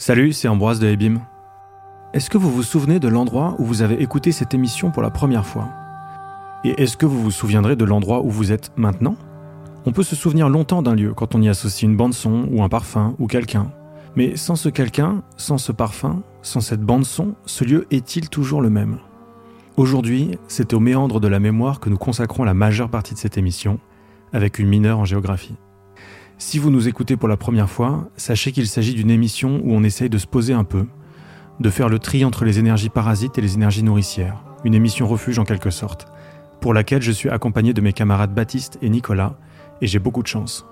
Salut, c'est Ambroise de Ebim. Est-ce que vous vous souvenez de l'endroit où vous avez écouté cette émission pour la première fois? Et est-ce que vous vous souviendrez de l'endroit où vous êtes maintenant? On peut se souvenir longtemps d'un lieu quand on y associe une bande son ou un parfum ou quelqu'un. Mais sans ce quelqu'un, sans ce parfum, sans cette bande son, ce lieu est-il toujours le même? Aujourd'hui, c'est au méandre de la mémoire que nous consacrons la majeure partie de cette émission, avec une mineure en géographie. Si vous nous écoutez pour la première fois, sachez qu'il s'agit d'une émission où on essaye de se poser un peu, de faire le tri entre les énergies parasites et les énergies nourricières, une émission refuge en quelque sorte, pour laquelle je suis accompagné de mes camarades Baptiste et Nicolas, et j'ai beaucoup de chance.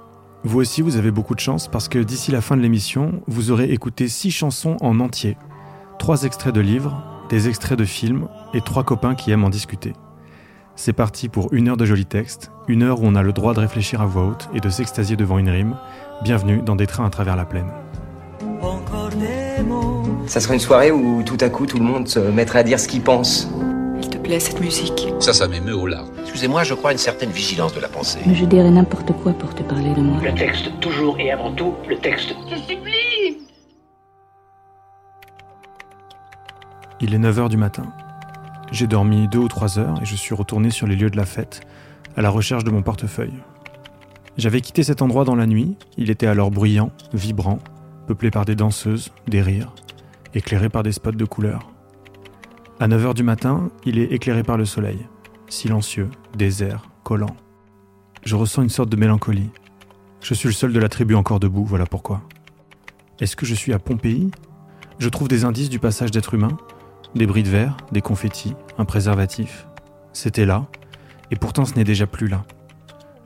Vous aussi, vous avez beaucoup de chance parce que d'ici la fin de l'émission, vous aurez écouté six chansons en entier, trois extraits de livres, des extraits de films et trois copains qui aiment en discuter. C'est parti pour une heure de jolis textes, une heure où on a le droit de réfléchir à voix haute et de s'extasier devant une rime. Bienvenue dans Des trains à travers la plaine. Ça serait une soirée où tout à coup tout le monde se mettrait à dire ce qu'il pense. Il te plaît cette musique Ça, ça m'émeut au larmes. Excusez-moi, je crois à une certaine vigilance de la pensée. Mais je dirais n'importe quoi pour te parler de moi. Le texte, toujours et avant tout, le texte. Il est 9h du matin. J'ai dormi deux ou trois heures et je suis retourné sur les lieux de la fête, à la recherche de mon portefeuille. J'avais quitté cet endroit dans la nuit, il était alors bruyant, vibrant, peuplé par des danseuses, des rires, éclairé par des spots de couleurs. À 9h du matin, il est éclairé par le soleil, silencieux, désert, collant. Je ressens une sorte de mélancolie. Je suis le seul de la tribu encore debout, voilà pourquoi. Est-ce que je suis à Pompéi? Je trouve des indices du passage d'êtres humains, des bris de verre, des confettis, un préservatif. C'était là, et pourtant ce n'est déjà plus là.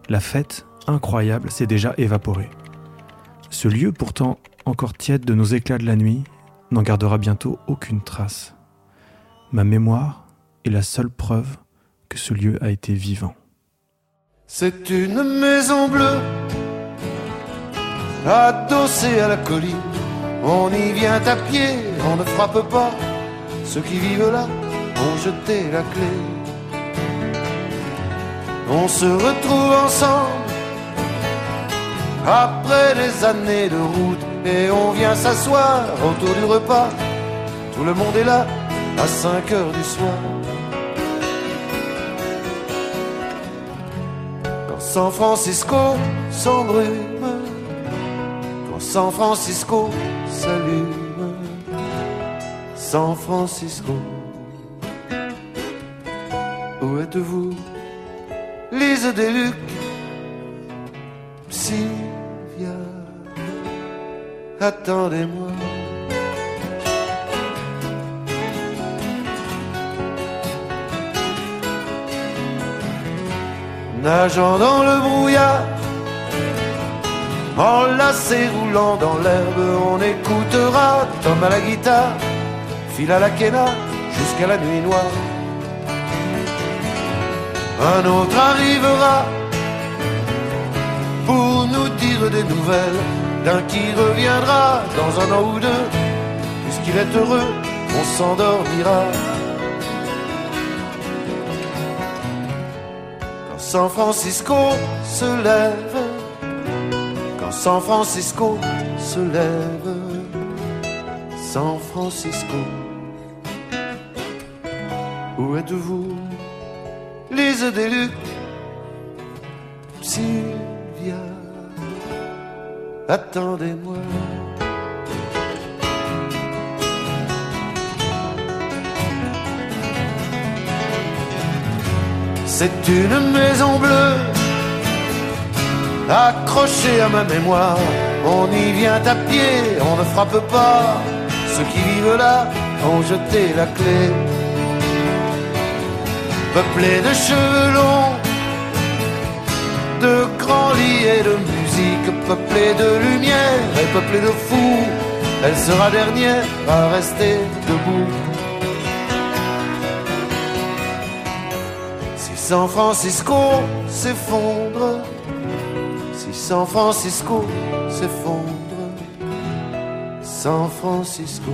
La fête, incroyable, s'est déjà évaporée. Ce lieu, pourtant encore tiède de nos éclats de la nuit, n'en gardera bientôt aucune trace. Ma mémoire est la seule preuve que ce lieu a été vivant. C'est une maison bleue, adossée à la colline. On y vient à pied, on ne frappe pas. Ceux qui vivent là ont jeté la clé. On se retrouve ensemble après des années de route et on vient s'asseoir autour du repas. Tout le monde est là à 5 heures du soir. Quand San Francisco s'embrume, quand San Francisco s'allume. San Francisco. Où êtes-vous? Lise Deluc, Sylvia, attendez-moi. Nageant dans le brouillard, enlacé roulant dans l'herbe, on écoutera Tom à la guitare file à la quena jusqu'à la nuit noire. Un autre arrivera pour nous dire des nouvelles d'un qui reviendra dans un an ou deux. Puisqu'il est heureux, on s'endormira. Quand San Francisco se lève, quand San Francisco se lève, San Francisco. Où êtes-vous? Lise Deluc, Sylvia, attendez-moi. C'est une maison bleue accrochée à ma mémoire. On y vient à pied, on ne frappe pas. Ceux qui vivent là ont jeté la clé peuplé de cheveux longs, de grands lits et de musique, peuplé de lumière et peuplé de fous. Elle sera dernière à rester debout. Si San Francisco s'effondre, si San Francisco s'effondre, San Francisco,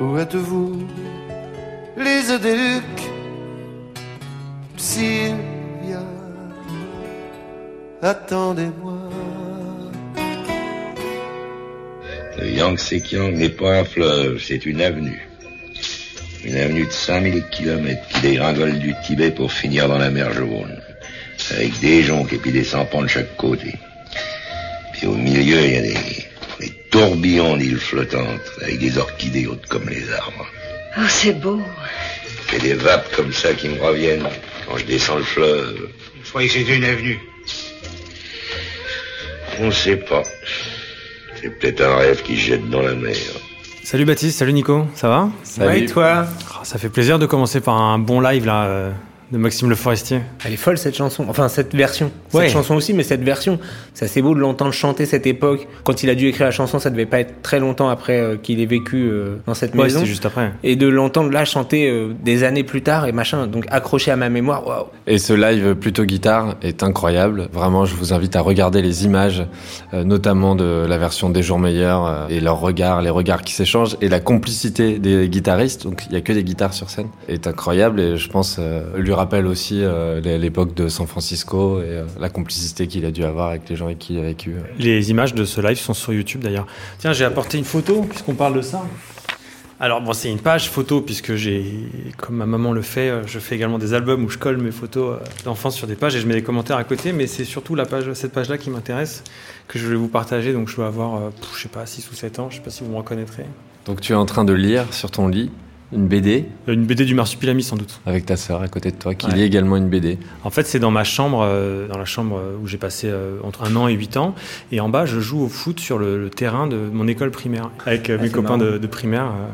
où êtes-vous? Lise Deluc, Sylvia, attendez-moi. Le Yangtze-Kiang n'est pas un fleuve, c'est une avenue. Une avenue de 5000 kilomètres qui dégringole du Tibet pour finir dans la mer Jaune. Avec des joncs et puis des sampans de chaque côté. Puis au milieu, il y a des, des tourbillons d'îles flottantes avec des orchidées hautes comme les arbres. Oh, c'est beau. Et des vapes comme ça qui me reviennent quand je descends le fleuve. Je croyais que c'était une avenue. On ne sait pas. C'est peut-être un rêve qui se jette dans la mer. Salut Baptiste, salut Nico, ça va? Ouais, et toi? Ah, Ça fait plaisir de commencer par un bon live là euh, de Maxime Le Forestier. Elle est folle cette chanson, enfin cette version. Cette Ouais. chanson aussi, mais cette version. C'est assez beau de l'entendre chanter cette époque. Quand il a dû écrire la chanson, ça devait pas être très longtemps après euh, qu'il ait vécu euh, dans cette Ouais, maison. c'était juste après. Et de l'entendre là chanter euh, des années plus tard et machin, donc accroché à ma mémoire, waouh. Et ce live plutôt guitare est incroyable. Vraiment, je vous invite à regarder les images, euh, notamment de la version des jours meilleurs euh, et leurs regards, les regards qui s'échangent et la complicité des guitaristes. Donc, il y a que des guitares sur scène. est incroyable et je pense euh, lui rappelle aussi euh, l'époque de San Francisco et euh, la complicité qu'il a dû avoir avec les gens avec qui il a vécu. Les images de ce live sont sur YouTube d'ailleurs. Tiens, j'ai apporté une photo puisqu'on parle de ça. Alors bon, c'est une page photo puisque j'ai, comme ma maman le fait, euh, je fais également des albums où je colle mes photos euh, d'enfance sur des pages et je mets des commentaires à côté. Mais c'est surtout la page, cette page-là qui m'intéresse, que je vais vous partager. Donc je dois avoir, euh, je sais pas, 6 ou 7 ans. Je sais pas si vous me reconnaîtrez. Donc, tu es en train de lire sur ton lit une BD Une BD du Marsupilami sans doute. avec ta sœur à côté de toi qui Ouais. lit également une BD. En fait, c'est dans ma chambre, euh, dans la chambre euh, où j'ai passé euh, entre un an et huit ans. Et en bas, je joue au foot sur le, le terrain de mon école primaire avec euh, Ah, mes copains de, de primaire euh,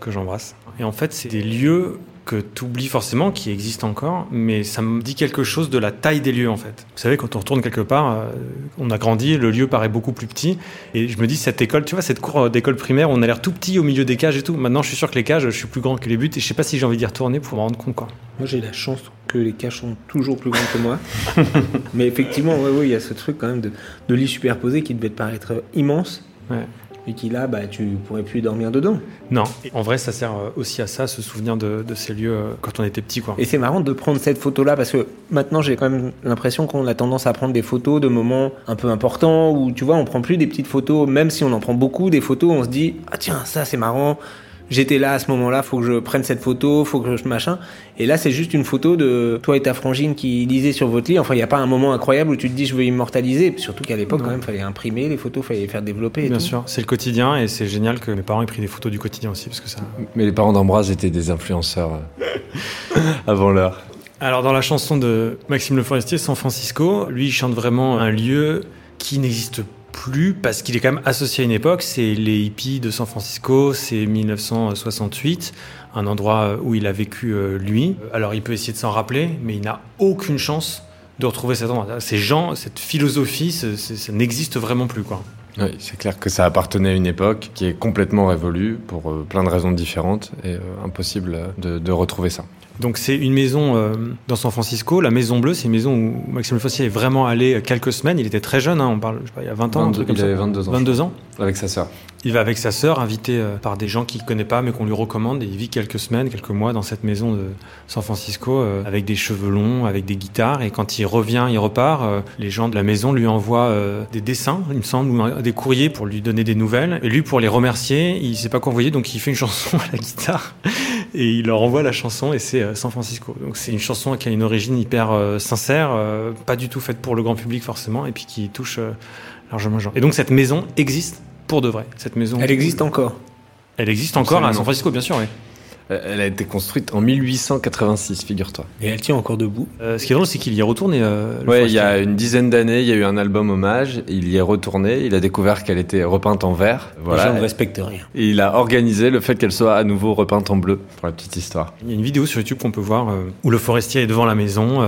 que j'embrasse. Et en fait, c'est des lieux que tu oublies forcément, qui existent encore, mais ça me dit quelque chose de la taille des lieux en fait. Vous savez, quand on retourne quelque part, euh, on a grandi, le lieu paraît beaucoup plus petit, et je me dis, cette école, tu vois, cette cour euh, d'école primaire, on a l'air tout petit au milieu des cages et tout. Maintenant, je suis sûr que les cages, je suis plus grand que les buts, et je sais pas si j'ai envie d'y retourner pour me rendre compte quoi. Moi j'ai la chance que les caches sont toujours plus grands que moi. mais effectivement, ouais, il y a ce truc quand même de, de lit superposé qui devait te paraître immense. Ouais. Et qui là, bah, tu pourrais plus dormir dedans. Non, Et en vrai, ça sert euh, aussi à ça, se souvenir de, de ces lieux euh, quand on était petit, quoi. Et c'est marrant de prendre cette photo-là parce que maintenant j'ai quand même l'impression qu'on a tendance à prendre des photos de moments un peu importants où tu vois on prend plus des petites photos, même si on en prend beaucoup des photos, on se dit ah tiens ça c'est marrant, j'étais là à ce moment-là, faut que je prenne cette photo, faut que je machin. Et là c'est juste une photo de toi et ta frangine qui lisaient sur votre lit. Enfin il y a pas un moment incroyable où tu te dis je veux immortaliser. Surtout qu'à l'époque quand même fallait imprimer les photos, fallait les faire développer. Et Bien tout. sûr, c'est le quotidien et c'est génial que mes parents aient pris des photos du quotidien aussi parce que ça. Mais les parents d'Ambroise étaient des influenceurs euh, avant l'heure. Alors dans la chanson de Maxime Le Forestier, San Francisco, lui il chante vraiment un lieu qui n'existe plus parce qu'il est quand même associé à une époque. C'est les hippies de San Francisco, c'est 1968, un endroit où il a vécu euh, lui. Alors il peut essayer de s'en rappeler, mais il n'a aucune chance de retrouver cet endroit. Ces gens, cette philosophie, ça n'existe vraiment plus quoi. Oui, c'est clair que ça appartenait à une époque qui est complètement révolue pour euh, plein de raisons différentes et euh, impossible euh, de retrouver ça. Donc c'est une maison euh, dans San Francisco, la Maison Bleue, c'est une maison où Maxime Le Forestier est vraiment allé quelques semaines, il était très jeune, hein, on parle, je sais pas, il y a 20 ans, un 22, truc comme il ça. avait 22 ans. 22 ans. Avec sa sœur. Il va avec sa sœur, invité euh, par des gens qu'il connaît pas mais qu'on lui recommande, et il vit quelques semaines, quelques mois dans cette maison de San Francisco euh, avec des cheveux longs, avec des guitares, et quand il revient, il repart, euh, les gens de la maison lui envoient des dessins, il me semble, ou des courriers pour lui donner des nouvelles, et lui pour les remercier, il sait pas quoi envoyer, donc il fait une chanson à la guitare et il leur envoie la chanson et c'est San Francisco. Donc c'est une chanson qui a une origine hyper sincère, pas du tout faite pour le grand public forcément, et puis qui touche largement les gens. Et donc cette maison existe pour de vrai. Cette maison. Elle existe encore. Elle existe encore à. San Francisco, bien sûr. Oui. Euh, Elle a été construite en 1886, figure-toi. Et elle tient encore debout. Euh, ce qui est drôle, c'est qu'il y est retourné. euh, Ouais, il y a une dizaine d'années, il y a eu un album hommage. Il y est retourné. Il a découvert qu'elle était repeinte en vert. Les gens ne Voilà. respectent rien. Et il a organisé le fait qu'elle soit à nouveau repeinte en bleu, pour la petite histoire. Il y a une vidéo sur YouTube qu'on peut voir euh, où le forestier est devant la maison.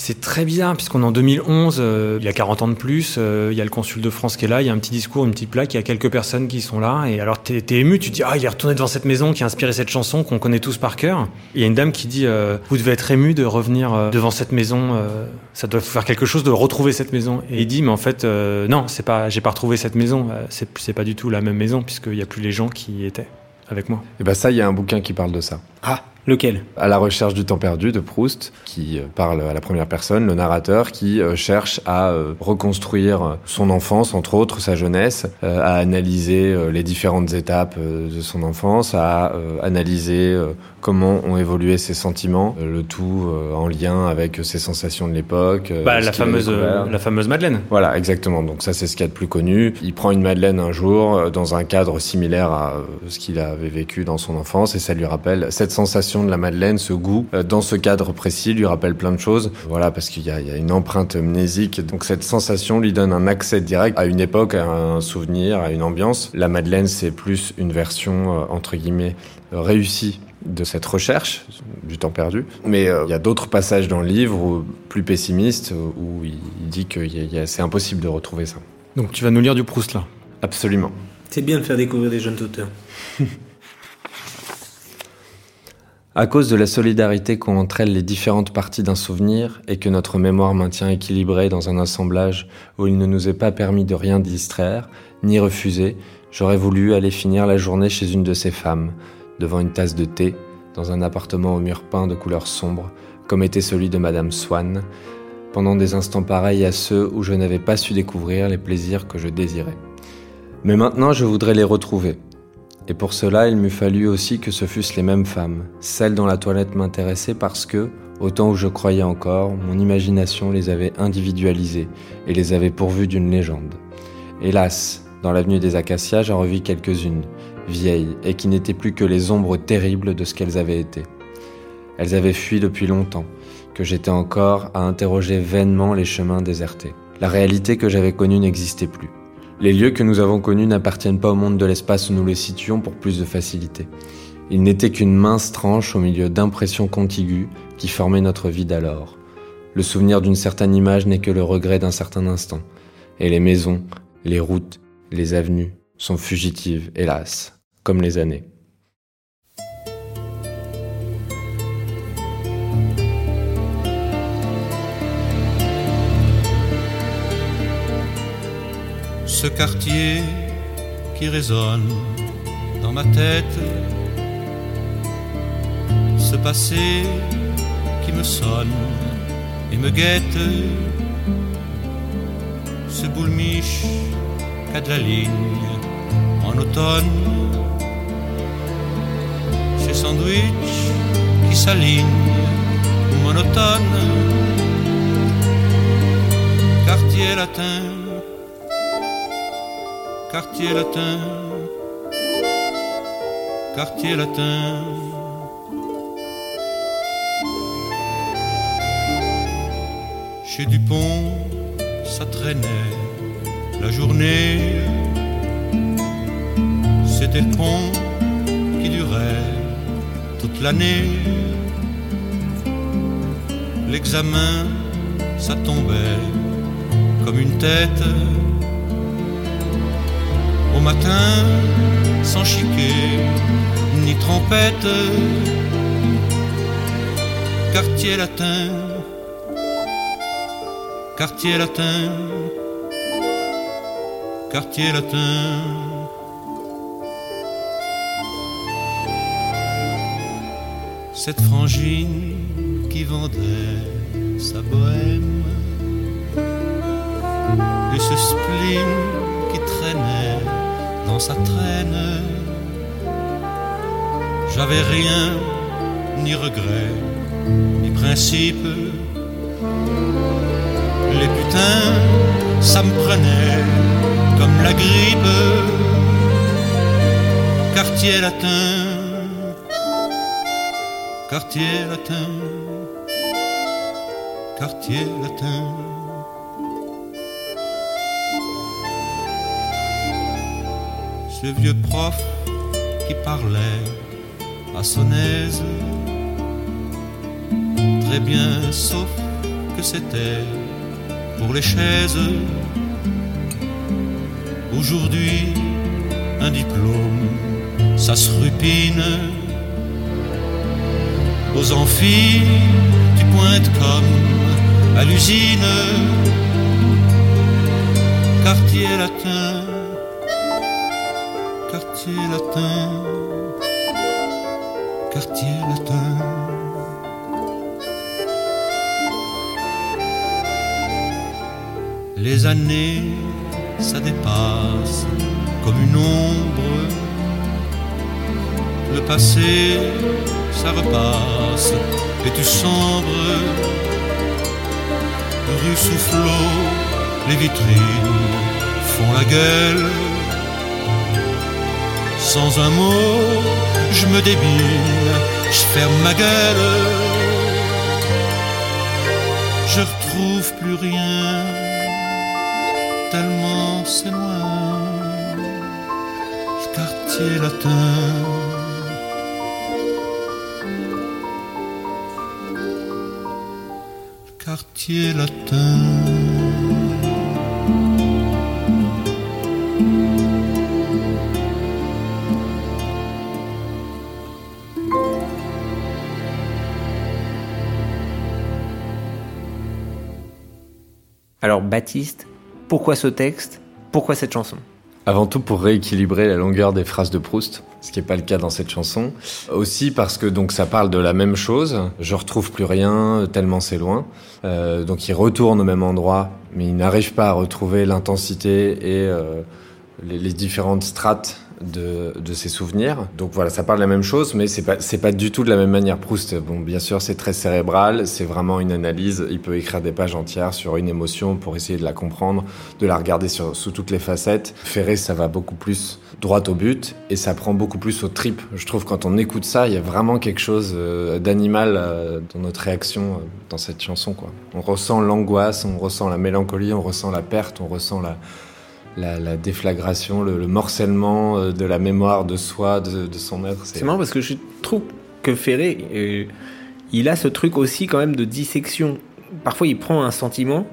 C'est très bizarre puisqu'on est en 2011, euh, il a 40 ans de plus, euh, il y a le consul de France qui est là, il y a un petit discours, une petite plaque, il y a quelques personnes qui sont là et alors t'es es ému, tu te dis ah il est retourné devant cette maison qui a inspiré cette chanson qu'on connaît tous par cœur. Et Il y a une dame qui dit euh, vous devez être ému de revenir euh, devant cette maison, euh, ça doit faire quelque chose de retrouver cette maison. Et il dit mais en fait euh, non c'est pas j'ai pas retrouvé cette maison, c'est c'est pas du tout la même maison puisqu'il y a plus les gens qui y étaient avec moi. Et ben ça, il y a un bouquin qui parle de ça. Ah, Lequel? À la recherche du temps perdu de Proust, qui euh, parle à la première personne, le narrateur, qui euh, cherche à euh, reconstruire son enfance, entre autres sa jeunesse, à analyser les différentes étapes de son enfance, à analyser comment ont évolué ses sentiments, le tout en lien avec ses sensations de l'époque. Bah, la fameuse, la fameuse Madeleine. Voilà, exactement. Donc ça, c'est ce qu'il y a de plus connu. Il prend une Madeleine un jour dans un cadre similaire à ce qu'il avait vécu dans son enfance et ça lui rappelle cette sensation de la Madeleine, ce goût, euh, dans ce cadre précis, lui rappelle plein de choses. Voilà, parce qu'il y, a une empreinte mnésique. Donc cette sensation lui donne un accès direct à une époque, à un souvenir, à une ambiance. La Madeleine, c'est plus une version, euh, entre guillemets, réussie de cette recherche du temps perdu. Mais euh, il y a d'autres passages dans le livre plus pessimistes où il, dit que c'est impossible de retrouver ça. Donc tu vas nous lire du Proust là? Absolument. C'est bien de faire découvrir des jeunes auteurs. À cause de la solidarité qu'ont entre elles les différentes parties d'un souvenir et que notre mémoire maintient équilibré dans un assemblage où il ne nous est pas permis de rien distraire, ni refuser, j'aurais voulu aller finir la journée chez une de ces femmes, devant une tasse de thé, dans un appartement au mur peint de couleur sombre, comme était celui de Madame Swann, pendant des instants pareils à ceux où je n'avais pas su découvrir les plaisirs que je désirais. Mais maintenant je voudrais les retrouver, et pour cela, il m'eût fallu aussi que ce fussent les mêmes femmes, celles dont la toilette m'intéressait parce que, au temps où je croyais encore, mon imagination les avait individualisées et les avait pourvues d'une légende. Hélas, dans l'avenue des Acacias, j'en revis quelques-unes, vieilles, et qui n'étaient plus que les ombres terribles de ce qu'elles avaient été. Elles avaient fui depuis longtemps, que j'étais encore à interroger vainement les chemins désertés. La réalité que j'avais connue n'existait plus. Les lieux que nous avons connus n'appartiennent pas au monde de l'espace où nous les situons pour plus de facilité. Ils n'étaient qu'une mince tranche au milieu d'impressions contiguës qui formaient notre vie d'alors. Le souvenir d'une certaine image n'est que le regret d'un certain instant. Et les maisons, les routes, les avenues sont fugitives, hélas, comme les années. Ce quartier qui résonne dans ma tête, ce passé qui me sonne et me guette, ce boulmiche qu'a de la ligne en automne, ces sandwichs qui s'alignent monotone, quartier latin quartier latin, quartier latin. Chez Dupont, ça traînait la journée. C'était le pont qui durait toute l'année. L'examen, ça tombait comme une tête au matin, sans chiquet ni trompette. Quartier latin, quartier latin, quartier latin. Cette frangine qui vendait sa bohème et ce spleen qui traînait dans sa traîne. J'avais rien, ni regret, ni principe. Les putains, ça me prenait comme la grippe. Quartier latin, quartier latin, quartier latin. Ce vieux prof qui parlait à son aise. Très bien, sauf que c'était pour les chaises. Aujourd'hui, un diplôme, ça se rupine. Aux amphis, tu pointes comme à l'usine. Quartier latin quartier latin, quartier latin. Les années, ça dépasse comme une ombre. Le passé, ça repasse et tu sombres. Rue Soufflot, les vitrines font la gueule. Sans un mot, je me débine, je ferme ma gueule. Je retrouve plus rien, tellement c'est loin. Le quartier latin. Le quartier latin. Baptiste, pourquoi ce texte Pourquoi cette chanson? Avant tout pour rééquilibrer la longueur des phrases de Proust, ce qui n'est pas le cas dans cette chanson. Aussi parce que donc ça parle de la même chose. Je retrouve plus rien, tellement c'est loin. Euh, donc il retourne au même endroit, mais il n'arrive pas à retrouver l'intensité et euh, les, les différentes strates de, de ses souvenirs. Donc voilà, ça parle de la même chose, mais c'est pas pas du tout de la même manière. Proust, bon, bien sûr, c'est très cérébral, c'est vraiment une analyse. Il peut écrire des pages entières sur une émotion pour essayer de la comprendre, de la regarder sur, sous toutes les facettes. Ferré, ça va beaucoup plus droit au but et ça prend beaucoup plus au trip. Je trouve quand on écoute ça, il y a vraiment quelque chose euh, d'animal euh, dans notre réaction euh, dans cette chanson. Quoi. On ressent l'angoisse, on ressent la mélancolie, on ressent la perte, on ressent la la, la, déflagration, le, le, morcellement euh, de la mémoire de soi, de, son être. C'est marrant parce que je trouve que Ferré, euh, il a ce truc aussi quand même de dissection. Parfois, il prend un sentiment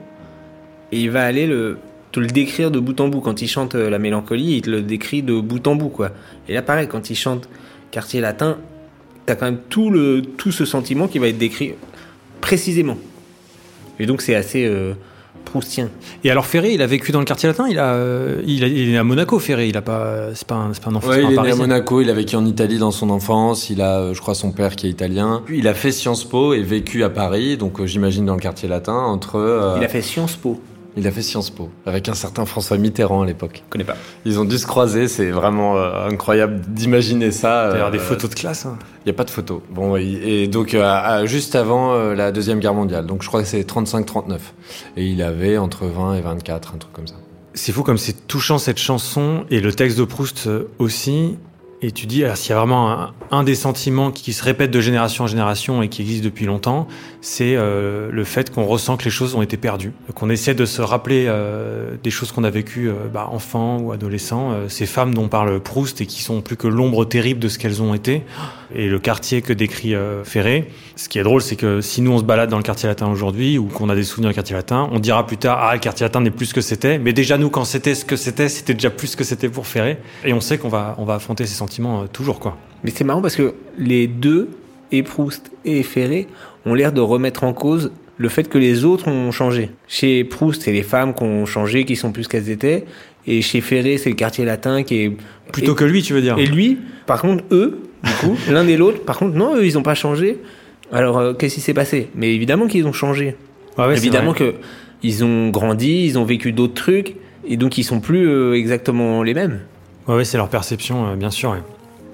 et il va aller le, te le décrire de bout en bout. Quand il chante euh, la mélancolie, il te le décrit de bout en bout, quoi. Et là, pareil, quand il chante Quartier Latin, t'as quand même tout, le, tout ce sentiment qui va être décrit précisément. Et donc, c'est assez. Proustien. Et alors Ferré, il a vécu dans le quartier latin. Il a, euh, il, a, il est à Monaco. Ferré, il a pas, c'est pas, un, c'est pas un enfant. Ouais, c'est il est né à. Monaco. Il a vécu en Italie dans son enfance. Il a, euh, je crois, son père qui est italien. Puis il a fait Sciences Po et vécu à Paris. Donc euh, j'imagine dans le quartier latin entre. euh, Il a fait Sciences Po. Il a fait Sciences Po avec un certain François Mitterrand à l'époque. Je connais pas. Ils ont dû se croiser. C'est vraiment euh, incroyable d'imaginer ça. D'ailleurs, euh, des photos de classe. hein. Il n'y a pas de photos. Bon, et, et donc euh, à- juste avant euh, la deuxième guerre mondiale. Donc je crois que c'est 35-39. Et il avait entre 20 et 24, un truc comme ça. C'est fou comme c'est touchant cette chanson et le texte de Proust euh, aussi. Et tu dis, s'il y a vraiment un, un des sentiments qui se répète de génération en génération et qui existe depuis longtemps, c'est euh, le fait qu'on ressent que les choses ont été perdues, qu'on essaie de se rappeler euh, des choses qu'on a vécues euh, bah, enfant ou adolescent, euh, ces femmes dont parle Proust et qui sont plus que l'ombre terrible de ce qu'elles ont été, et le quartier que décrit euh, Ferré. Ce qui est drôle, c'est que si nous on se balade dans le quartier latin aujourd'hui ou qu'on a des souvenirs du quartier latin, on dira plus tard ah le quartier latin n'est plus ce que c'était, mais déjà nous quand c'était ce que c'était, c'était déjà plus ce que c'était pour Ferré, et on sait qu'on va on va affronter ces sentiments euh, toujours quoi. Mais c'est marrant parce que les deux, et Proust et Ferré, ont l'air de remettre en cause le fait que les autres ont changé. Chez Proust, c'est les femmes qui ont changé, qui sont plus qu'elles étaient. Et chez Ferré, c'est le quartier latin qui est... Plutôt et, que lui, tu veux dire Et lui, par contre, eux, du coup, l'un et l'autre, par contre, non, eux, ils n'ont pas changé. Alors, euh, qu'est-ce qui s'est passé? Mais évidemment qu'ils ont changé. Ouais, évidemment que ils ont grandi, ils ont vécu d'autres trucs, et donc ils sont plus euh, exactement les mêmes. Ouais, ouais, c'est leur perception, euh, bien sûr.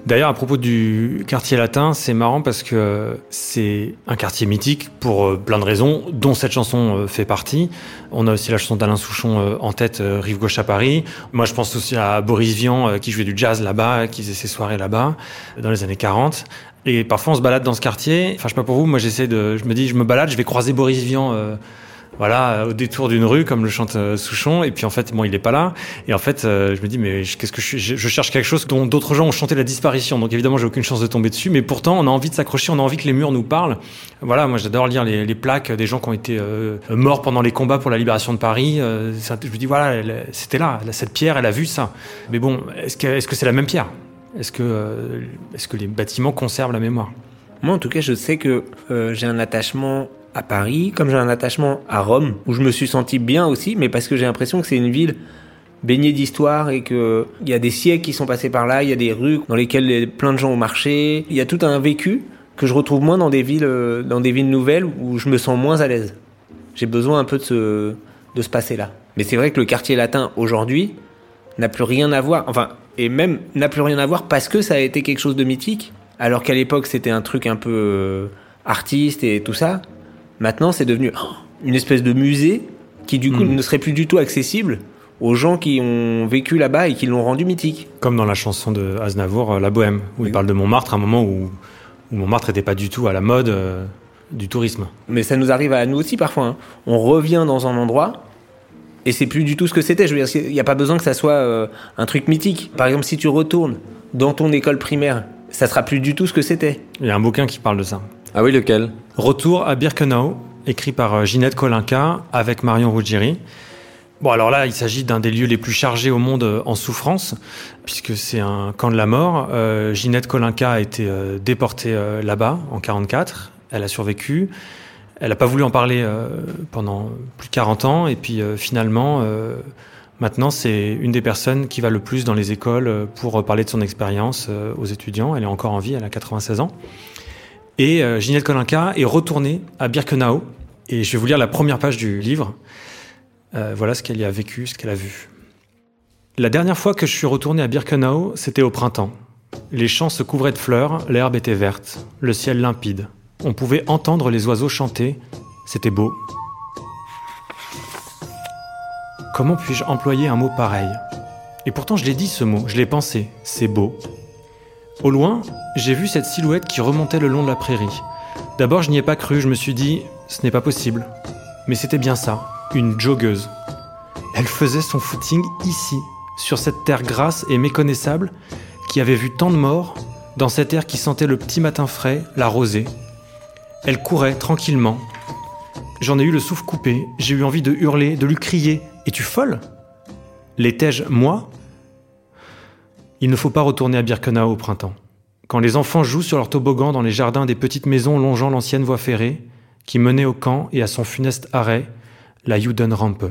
D'ailleurs, à propos du quartier latin, c'est marrant parce que euh, c'est un quartier mythique pour euh, plein de raisons, dont cette chanson fait partie. On a aussi la chanson d'Alain Souchon en tête, Rive Gauche à Paris. Moi, je pense aussi à Boris Vian qui jouait du jazz là-bas, qui faisait ses soirées là-bas, dans les années 40. Et parfois, on se balade dans ce quartier. Enfin, je sais pas pour vous, moi, j'essaie de, je me dis, je me balade, je vais croiser Boris Vian. Voilà, au détour d'une rue, comme le chante euh, Souchon, et puis en fait, bon, il est pas là. Et en fait, euh, je me dis, mais qu'est-ce que je je, cherche quelque chose dont d'autres gens ont chanté la disparition. Donc évidemment, j'ai aucune chance de tomber dessus, mais pourtant, on a envie de s'accrocher, on a envie que les murs nous parlent. Voilà, moi, j'adore lire les, les plaques des gens qui ont été euh, morts pendant les combats pour la libération de Paris. Euh, ça- je me dis, voilà, c'était là, cette pierre, elle a vu ça. Mais bon, est-ce que c'est la même pierre? Est-ce que euh, est-ce que les bâtiments conservent la mémoire? Moi, en tout cas, je sais que euh, j'ai un attachement à Paris, comme j'ai un attachement à Rome, où je me suis senti bien aussi, mais parce que j'ai l'impression que c'est une ville baigné d'histoire et que il y a des siècles qui sont passés par là, il y a des rues dans lesquelles les- plein de gens ont marché, il y a tout un vécu que je retrouve moins dans des villes, euh, dans des villes nouvelles où je me sens moins à l'aise. J'ai besoin un peu de ce, de ce passé-là. Mais c'est vrai que le quartier latin aujourd'hui n'a plus rien à voir, enfin, et même n'a plus rien à voir parce que ça a été quelque chose de mythique, alors qu'à l'époque c'était un truc un peu euh, artiste et tout ça. Maintenant c'est devenu oh, une espèce de musée qui du coup Mhm. ne serait plus du tout accessible aux gens qui ont vécu là-bas et qui l'ont rendu mythique. Comme dans la chanson de Aznavour, euh, La Bohème, où il parle de Montmartre, à un moment où, où Montmartre n'était pas du tout à la mode euh, du tourisme. Mais ça nous arrive à nous aussi parfois. hein. On revient dans un endroit et c'est plus du tout ce que c'était. Je veux dire, il n'y a pas besoin que ça soit euh, un truc mythique. Par exemple, si tu retournes dans ton école primaire, ça sera plus du tout ce que c'était. Il y a un bouquin qui parle de ça. Ah oui, lequel? Retour à Birkenau, écrit par euh, Ginette Kolinka avec Marion Ruggieri. Bon, alors là, il s'agit d'un des lieux les plus chargés au monde euh, en souffrance, puisque c'est un camp de la mort. Euh, Ginette Kolinka a été euh, déportée là-bas en 44. Elle a survécu. Elle n'a pas voulu en parler pendant plus de 40 ans. Et puis finalement, maintenant, c'est une des personnes qui va le plus dans les écoles pour parler de son expérience aux étudiants. Elle est encore en vie, elle a 96 ans. Et euh, Kolinka est retournée à Birkenau. Et je vais vous lire la première page du livre. Euh, voilà ce qu'elle y a vécu, ce qu'elle a vu. La dernière fois que je suis retourné à Birkenau, c'était au printemps. Les champs se couvraient de fleurs, l'herbe était verte, le ciel limpide. On pouvait entendre les oiseaux chanter, c'était beau. Comment puis-je employer un mot pareil? Et pourtant je l'ai dit ce mot, je l'ai pensé, c'est beau. Au loin, j'ai vu cette silhouette qui remontait le long de la prairie. D'abord je n'y ai pas cru, je me suis dit, ce n'est pas possible. Mais c'était bien ça, une joggeuse. Elle faisait son footing ici, sur cette terre grasse et méconnaissable, qui avait vu tant de morts, dans cet air qui sentait le petit matin frais, la rosée. Elle courait tranquillement. J'en ai eu le souffle coupé, j'ai eu envie de hurler, de lui crier Es-tu folle? L'étais-je, moi? Il ne faut pas retourner à Birkenau au printemps. Quand les enfants jouent sur leur toboggan dans les jardins des petites maisons longeant l'ancienne voie ferrée, qui menait au camp et à son funeste arrêt, la Judenrampe.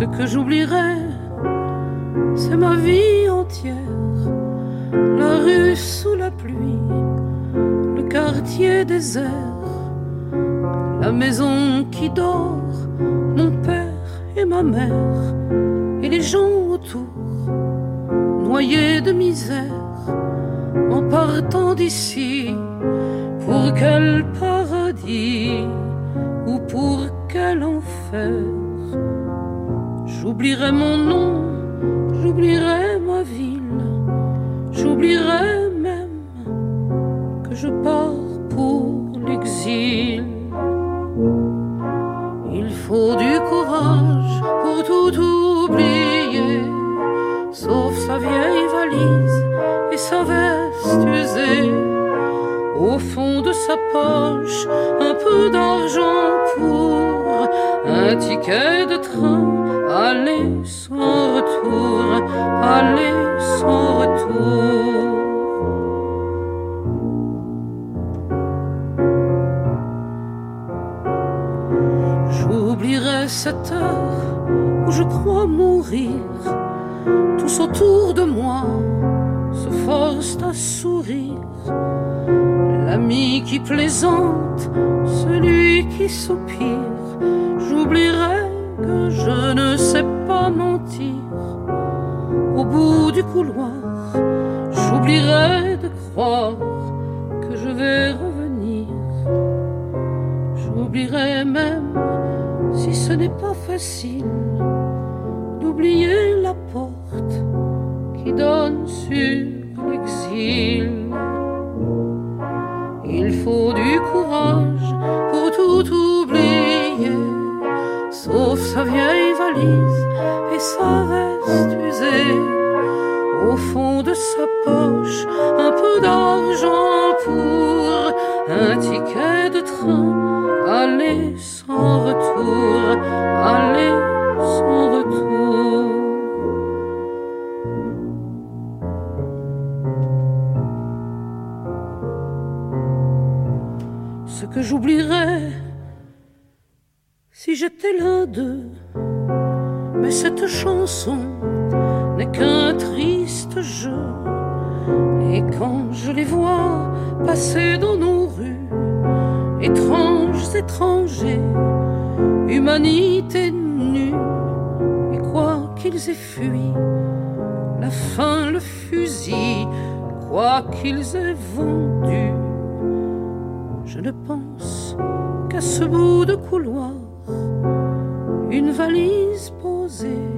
Ce que j'oublierai, c'est ma vie entière. La rue sous la pluie, le quartier désert, la maison qui dort, mon père et ma mère, et les gens autour, noyés de misère, en partant d'ici, pour quel paradis ou pour quel enfer? J'oublierai mon nom, j'oublierai ma ville, j'oublierai même que je pars pour l'exil. Faut du courage pour tout oublier, sauf sa vieille valise et sa veste usée. Au fond de sa poche, un peu d'argent pour un ticket de train, aller sans retour, aller sans retour. Cette heure où je crois mourir. Tous autour de moi se forcent à sourire. L'ami qui plaisante, celui qui soupire. J'oublierai que je ne sais pas mentir. Au bout du couloir, j'oublierai de croire ce n'est pas facile, d'oublier la porte qui donne sur aller sans retour. Ce que j'oublierai, était l'un d'eux. Mais cette chanson n'est qu'un triste jeu. Et quand je les vois passer dans nos rues, étranges étrangers, humanité nue, et quoi qu'ils aient fui, la faim, le fusil, quoi qu'ils aient vendu, je ne pense qu'à ce bout de couloir, une valise posée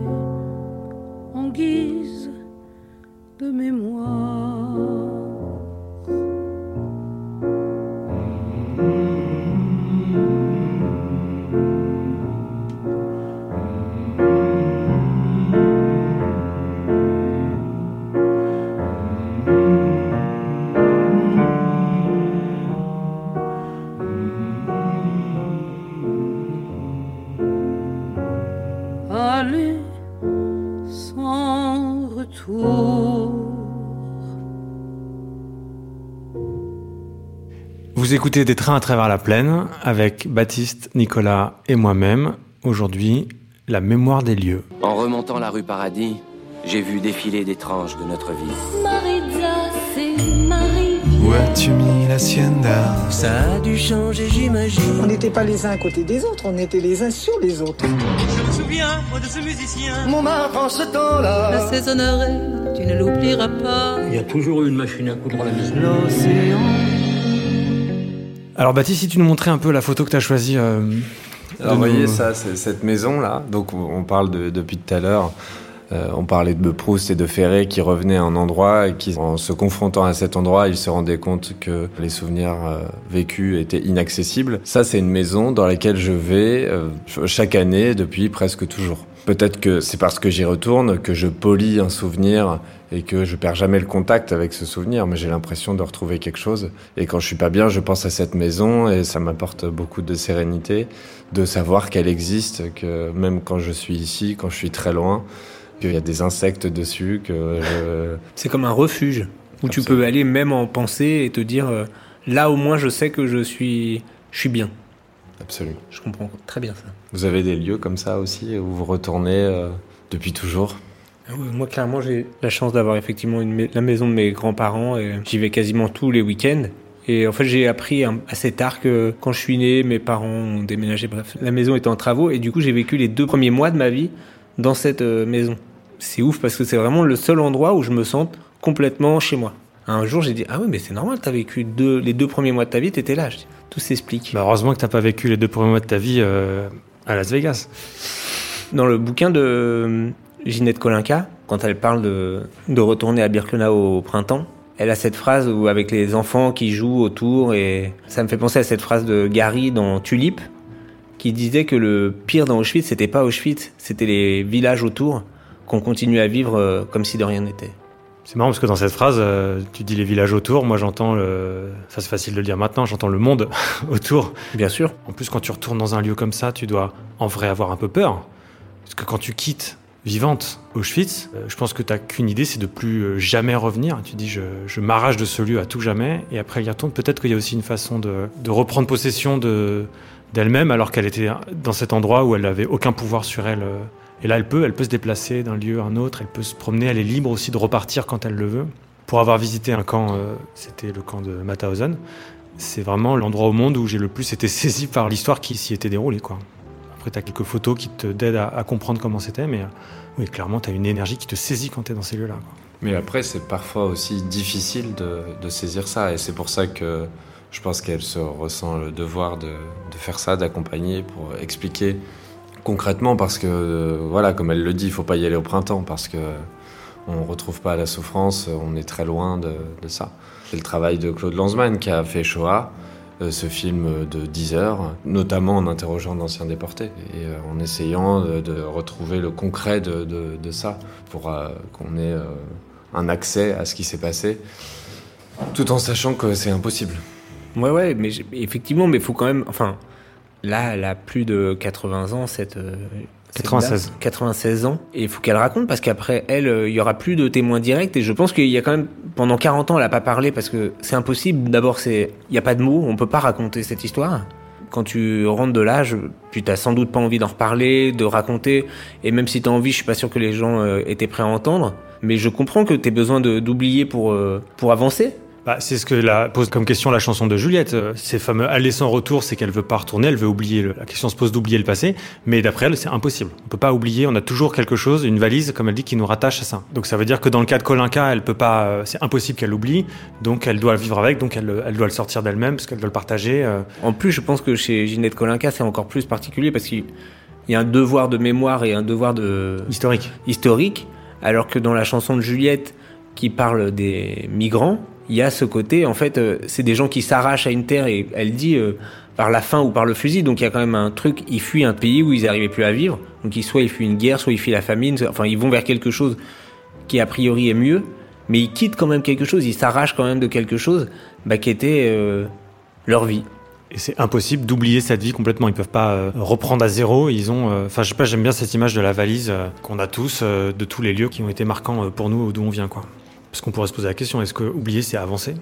en guise de mémoire. Retour. Vous écoutez Des trains à travers la plaine avec Baptiste, Nicolas et moi-même. Aujourd'hui, la mémoire des lieux. En remontant la rue Paradis, j'ai vu défiler des tranches de notre vie. Où as-tu mis l'hacienda Ça a dû changer, j'imagine. On n'était pas les uns à côté des autres, on était les uns sur les autres. Je me souviens, moi, de ce musicien. Mon en ce temps-là. La saisonnerie, tu ne l'oublieras pas. Il y a toujours eu une machine à coudre à la maison. L'océan. Alors Baptiste, si tu nous montrais un peu la photo que tu as choisie. Euh, Alors, vous voyez ça, c'est cette maison là. Donc on parle de, depuis tout à l'heure. Euh, on parlait de Proust et de Ferré qui revenaient à un endroit et qui, en se confrontant à cet endroit, ils se rendaient compte que les souvenirs euh, vécus étaient inaccessibles. Ça, c'est une maison dans laquelle je vais euh, chaque année depuis presque toujours. Peut-être que c'est parce que j'y retourne que je polis un souvenir et que je perds jamais le contact avec ce souvenir, mais j'ai l'impression de retrouver quelque chose. Et quand je suis pas bien, je pense à cette maison et ça m'apporte beaucoup de sérénité, de savoir qu'elle existe, que même quand je suis ici, quand je suis très loin, qu'il y a des insectes dessus, que je... C'est comme un refuge où tu peux aller même en pensée et te dire euh, là au moins je sais que je suis je suis bien. Absolument. Je comprends très bien ça. Vous avez des lieux comme ça aussi où vous retournez euh, depuis toujours? Ah Moi clairement j'ai la chance d'avoir effectivement une, la maison de mes grands-parents et j'y vais quasiment tous les week-ends. Et en fait, j'ai appris assez tard que quand je suis né, mes parents ont déménagé. Bref, la maison était en travaux et du coup, j'ai vécu les deux premiers mois de ma vie dans cette euh, maison c'est ouf parce que c'est vraiment le seul endroit où je me sens complètement chez moi. Un jour, j'ai dit Ah oui, mais c'est normal, t'as vécu deux, les deux premiers mois de ta vie, t'étais là. Dis, Tout s'explique. Bah heureusement que t'as pas vécu les deux premiers mois de ta vie euh, à Las Vegas. Dans le bouquin de euh, Ginette Kolinka, quand elle parle de, de retourner à Birklena au printemps, elle a cette phrase où avec les enfants qui jouent autour, et ça me fait penser à cette phrase de Gary dans Tulip, qui disait que le pire dans Auschwitz, c'était pas Auschwitz, c'était les villages autour qu'on continue à vivre euh, comme si de rien n'était. C'est marrant parce que dans cette phrase, euh, tu dis les villages autour, moi j'entends le... Ça c'est facile de le dire maintenant, j'entends le monde autour. Bien sûr. En plus quand tu retournes dans un lieu comme ça, tu dois en vrai avoir un peu peur. Parce que quand tu quittes vivante Auschwitz, euh, je pense que tu qu'une idée, c'est de plus jamais revenir. Tu dis, je, je m'arrache de ce lieu à tout jamais, et après il y retourne. Peut-être qu'il y a aussi une façon de, de reprendre possession de, d'elle-même, alors qu'elle était dans cet endroit où elle n'avait aucun pouvoir sur elle et là, elle peut, elle peut se déplacer d'un lieu à un autre, elle peut se promener, elle est libre aussi de repartir quand elle le veut. Pour avoir visité un camp, euh, c'était le camp de Mauthausen, c'est vraiment l'endroit au monde où j'ai le plus été saisi par l'histoire qui s'y était déroulée. Après, tu as quelques photos qui te t'aident à, comprendre comment c'était, mais euh, clairement, tu as une énergie qui te saisit quand tu es dans ces lieux-là. Mais après, c'est parfois aussi difficile de, saisir ça, et c'est pour ça que je pense qu'elle se ressent le devoir de, de faire ça, d'accompagner pour expliquer concrètement parce que euh, voilà comme elle le dit il faut pas y aller au printemps parce que on retrouve pas la souffrance on est très loin de, ça. C'est le travail de Claude Lanzmann qui a fait Shoah euh, ce film de 10 heures notamment en interrogeant d'anciens déportés et euh, en essayant de, retrouver le concret de, de ça pour qu'on ait un accès à ce qui s'est passé tout en sachant que c'est impossible. Ouais ouais mais effectivement mais il faut quand même enfin Là, elle a plus de 80 ans, cette. Euh, 96. Dame, 96 ans. Et il faut qu'elle raconte parce qu'après, elle, euh, il y aura plus de témoins directs. Et je pense qu'il y a quand même, pendant 40 ans, elle a pas parlé parce que c'est impossible. D'abord, c'est, il n'y a pas de mots, on peut pas raconter cette histoire. quand tu rentres de l'âge, tu t'as sans doute pas envie d'en reparler, de raconter, et même si tu as envie, je suis pas sûr que les gens euh, étaient prêts à entendre. Mais je comprends que tu besoin d'oublier pour, euh, pour avancer. Bah, c'est ce que la, pose comme question la chanson de Juliette. Euh, ces fameux aller sans retour, c'est qu'elle veut pas retourner, elle veut oublier. Le, la question se pose d'oublier le passé, mais d'après elle, c'est impossible. On peut pas oublier. On a toujours quelque chose, une valise, comme elle dit, qui nous rattache à ça. Donc ça veut dire que dans le cas de Colinka, elle peut pas. Euh, c'est impossible qu'elle l'oublie. Donc elle doit vivre avec. Donc elle, elle doit le sortir d'elle-même parce qu'elle doit le partager. Euh. En plus, je pense que chez Ginette Colinka, c'est encore plus particulier parce qu'il y a un devoir de mémoire et un devoir de historique. Historique, alors que dans la chanson de Juliette, qui parle des migrants il y a ce côté, en fait, euh, c'est des gens qui s'arrachent à une terre et elle dit euh, par la faim ou par le fusil. Donc il y a quand même un truc, ils fuient un pays où ils n'arrivaient plus à vivre. Donc soit ils fuient une guerre, soit ils fuient la famine. Enfin, ils vont vers quelque chose qui a priori est mieux, mais ils quittent quand même quelque chose. Ils s'arrachent quand même de quelque chose bah, qui était euh, leur vie. Et c'est impossible d'oublier cette vie complètement. Ils peuvent pas reprendre à zéro. Ils ont, enfin, je sais pas, j'aime bien cette image de la valise qu'on a tous, de tous les lieux qui ont été marquants pour nous, d'où on vient, quoi. Parce qu'on pourrait se poser la question, est-ce que oublier, c'est avancer?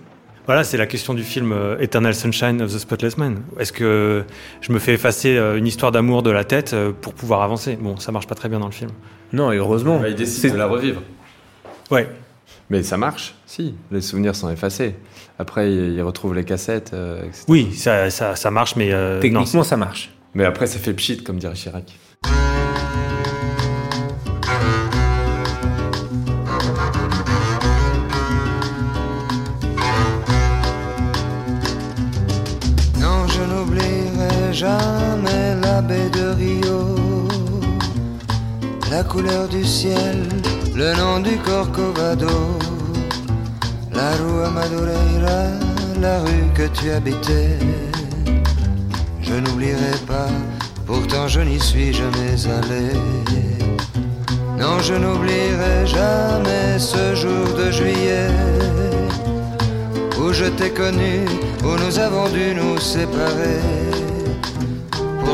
Voilà, c'est la question du film euh, Eternal Sunshine of the Spotless Man. Est-ce que je me fais effacer euh, une histoire d'amour de la tête euh, pour pouvoir avancer? Bon, ça marche pas très bien dans le film. Non, et heureusement. Bah, il décide de la revivre. Ouais. Mais ça marche, si. Les souvenirs sont effacés. Après, il retrouve les cassettes, etc. Oui, ça, ça, ça marche, mais. Techniquement, ça marche. Mais après, ça fait pchit, comme dirait Chirac. Jamais la baie de Rio, la couleur du ciel, le nom du Corcovado, la rue Madureira, la rue que tu habitais. Je n'oublierai pas, pourtant je n'y suis jamais allé. Non, je n'oublierai jamais ce jour de juillet où je t'ai connu, où nous avons dû nous séparer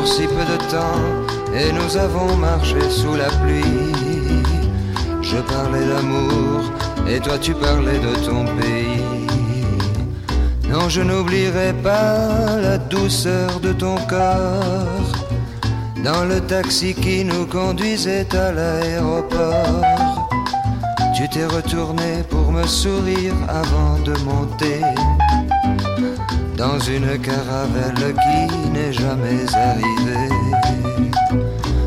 si peu de temps et nous avons marché sous la pluie. Je parlais d'amour et toi tu parlais de ton pays. Non, je n'oublierai pas la douceur de ton corps dans le taxi qui nous conduisait à l'aéroport. Tu t'es retourné pour me sourire avant de monter dans une caravelle qui n'est jamais arrivée.